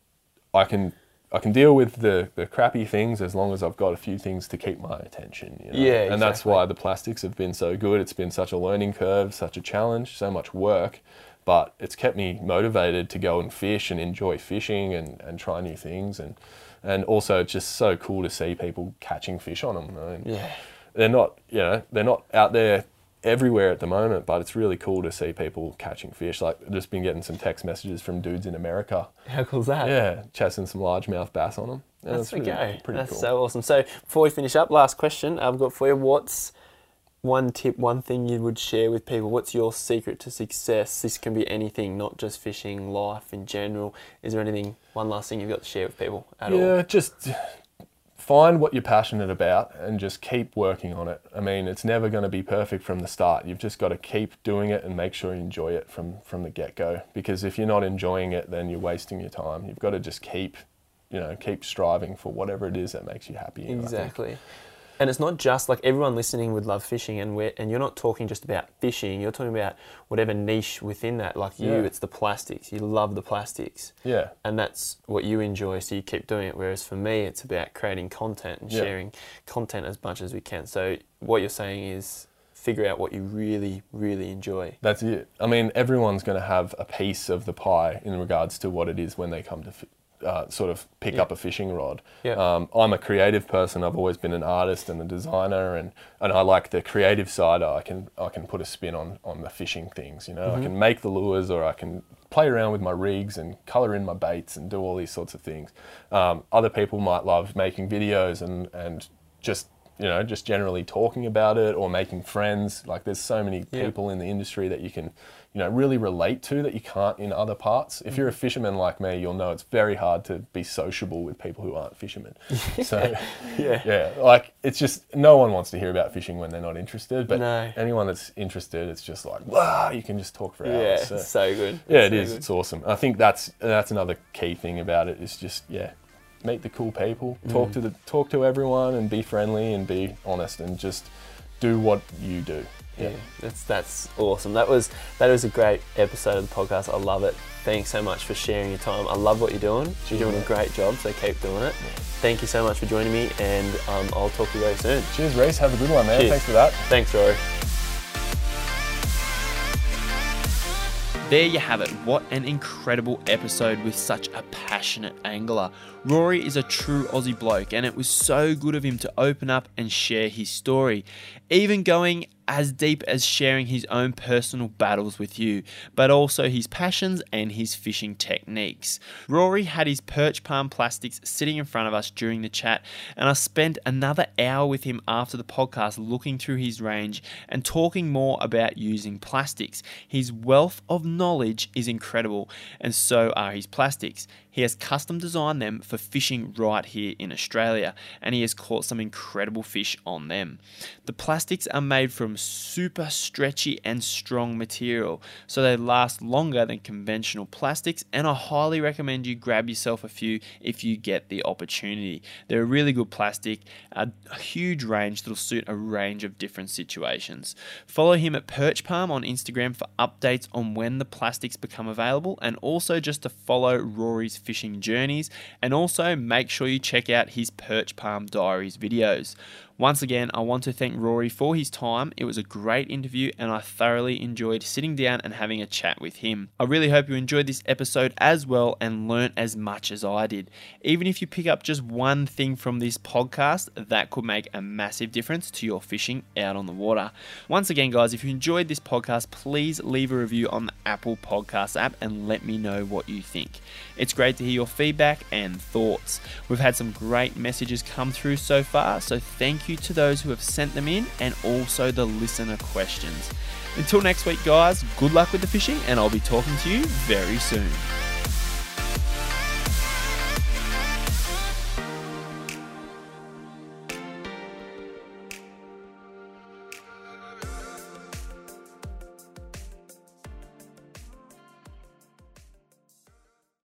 I can I can deal with the, the crappy things as long as I've got a few things to keep my attention. You know? Yeah, And that's why the plastics have been so good. It's been such a learning curve, such a challenge, so much work. But it's kept me motivated to go and fish and enjoy fishing and, and try new things. And, and also, it's just so cool to see people catching fish on them. I mean, Yeah. They're not you know they're not out there everywhere at the moment but it's really cool to see people catching fish like I've just been getting some text messages from dudes in america How cool's that? yeah chasing some largemouth bass on them yeah, That's the really, go. pretty That's cool so awesome. So before we finish up, last question I've got for you. What's one tip, one thing you would share with people? What's your secret to success? This can be anything, not just fishing, life in general. Is there anything, one last thing you've got to share with people at all? yeah just find what you're passionate about and just keep working on it. I mean it's never going to be perfect from the start. You've just got to keep doing it and make sure you enjoy it from from the get-go. Because if you're not enjoying it then you're wasting your time. You've got to just keep you know keep striving for whatever it is that makes you happy Exactly. And it's not just like everyone listening would love fishing, and we're, and you're not talking just about fishing. You're talking about whatever niche within that. Like you, Yeah. it's the plastics. You love the plastics, Yeah. and that's what you enjoy. So you keep doing it. Whereas for me, it's about creating content and Yeah. sharing content as much as we can. So what you're saying is figure out what you really, really enjoy. That's it. I mean, everyone's going to have a piece of the pie in regards to what it is when they come to uh, sort of pick Yeah. up a fishing rod. Yeah. Um, I'm a creative person. I've always been an artist and a designer, and, and I like the creative side. I can I can put a spin on on the fishing things. You know, Mm-hmm. I can make the lures, or I can play around with my rigs and color in my baits and do all these sorts of things. Um, other people might love making videos and and just you know just generally talking about it or making friends. Like there's so many Yeah. people in the industry that you can you know really relate to that you can't in other parts. If you're a fisherman like me, you'll know it's very hard to be sociable with people who aren't fishermen. [laughs] So Yeah. yeah, like it's just no one wants to hear about fishing when they're not interested. But No. anyone that's interested, it's just like wow, you can just talk for hours. Yeah, So- so good. yeah, it So is. It's awesome. I think that's that's another key thing about it is just yeah, meet the cool people, talk Mm. to the talk to everyone, and be friendly and be honest and just do what you do. Yeah, that's that's awesome. That was that was a great episode of the podcast. I love it. Thanks so much for sharing your time. I love what you're doing. You're doing a great job, so keep doing it. Thank you so much for joining me, and um, I'll talk to you very soon. Cheers, Reese. Have a good one, man. Cheers. Thanks for that. Thanks, Rory. There you have it. What an incredible episode with such a passionate angler. Rory is a true Aussie bloke, and it was so good of him to open up and share his story, even going as deep as sharing his own personal battles with you, but also his passions and his fishing techniques. Rory had his perch palm plastics sitting in front of us during the chat, and I spent another hour with him after the podcast looking through his range and talking more about using plastics. His wealth of knowledge is incredible, and so are his plastics. He has custom designed them for fishing right here in Australia, and he has caught some incredible fish on them. The plastics are made from super stretchy and strong material, so they last longer than conventional plastics, and I highly recommend you grab yourself a few if you get the opportunity. They're a really good plastic, a huge range that'll suit a range of different situations. Follow him at Perch Palm on Instagram for updates on when the plastics become available, and also just to follow Rory's fishing journeys, and also make sure you check out his Perch Palm Diaries videos. Once again, I want to thank Rory for his time. It was a great interview and I thoroughly enjoyed sitting down and having a chat with him. I really hope you enjoyed this episode as well and learnt as much as I did. Even if you pick up just one thing from this podcast, that could make a massive difference to your fishing out on the water. Once again, guys, if you enjoyed this podcast, please leave a review on the Apple Podcast app and let me know what you think. It's great to hear your feedback and thoughts. We've had some great messages come through so far, so you to those who have sent them in and also the listener questions. Until next week, guys, good luck with the fishing, and I'll be talking to you very soon.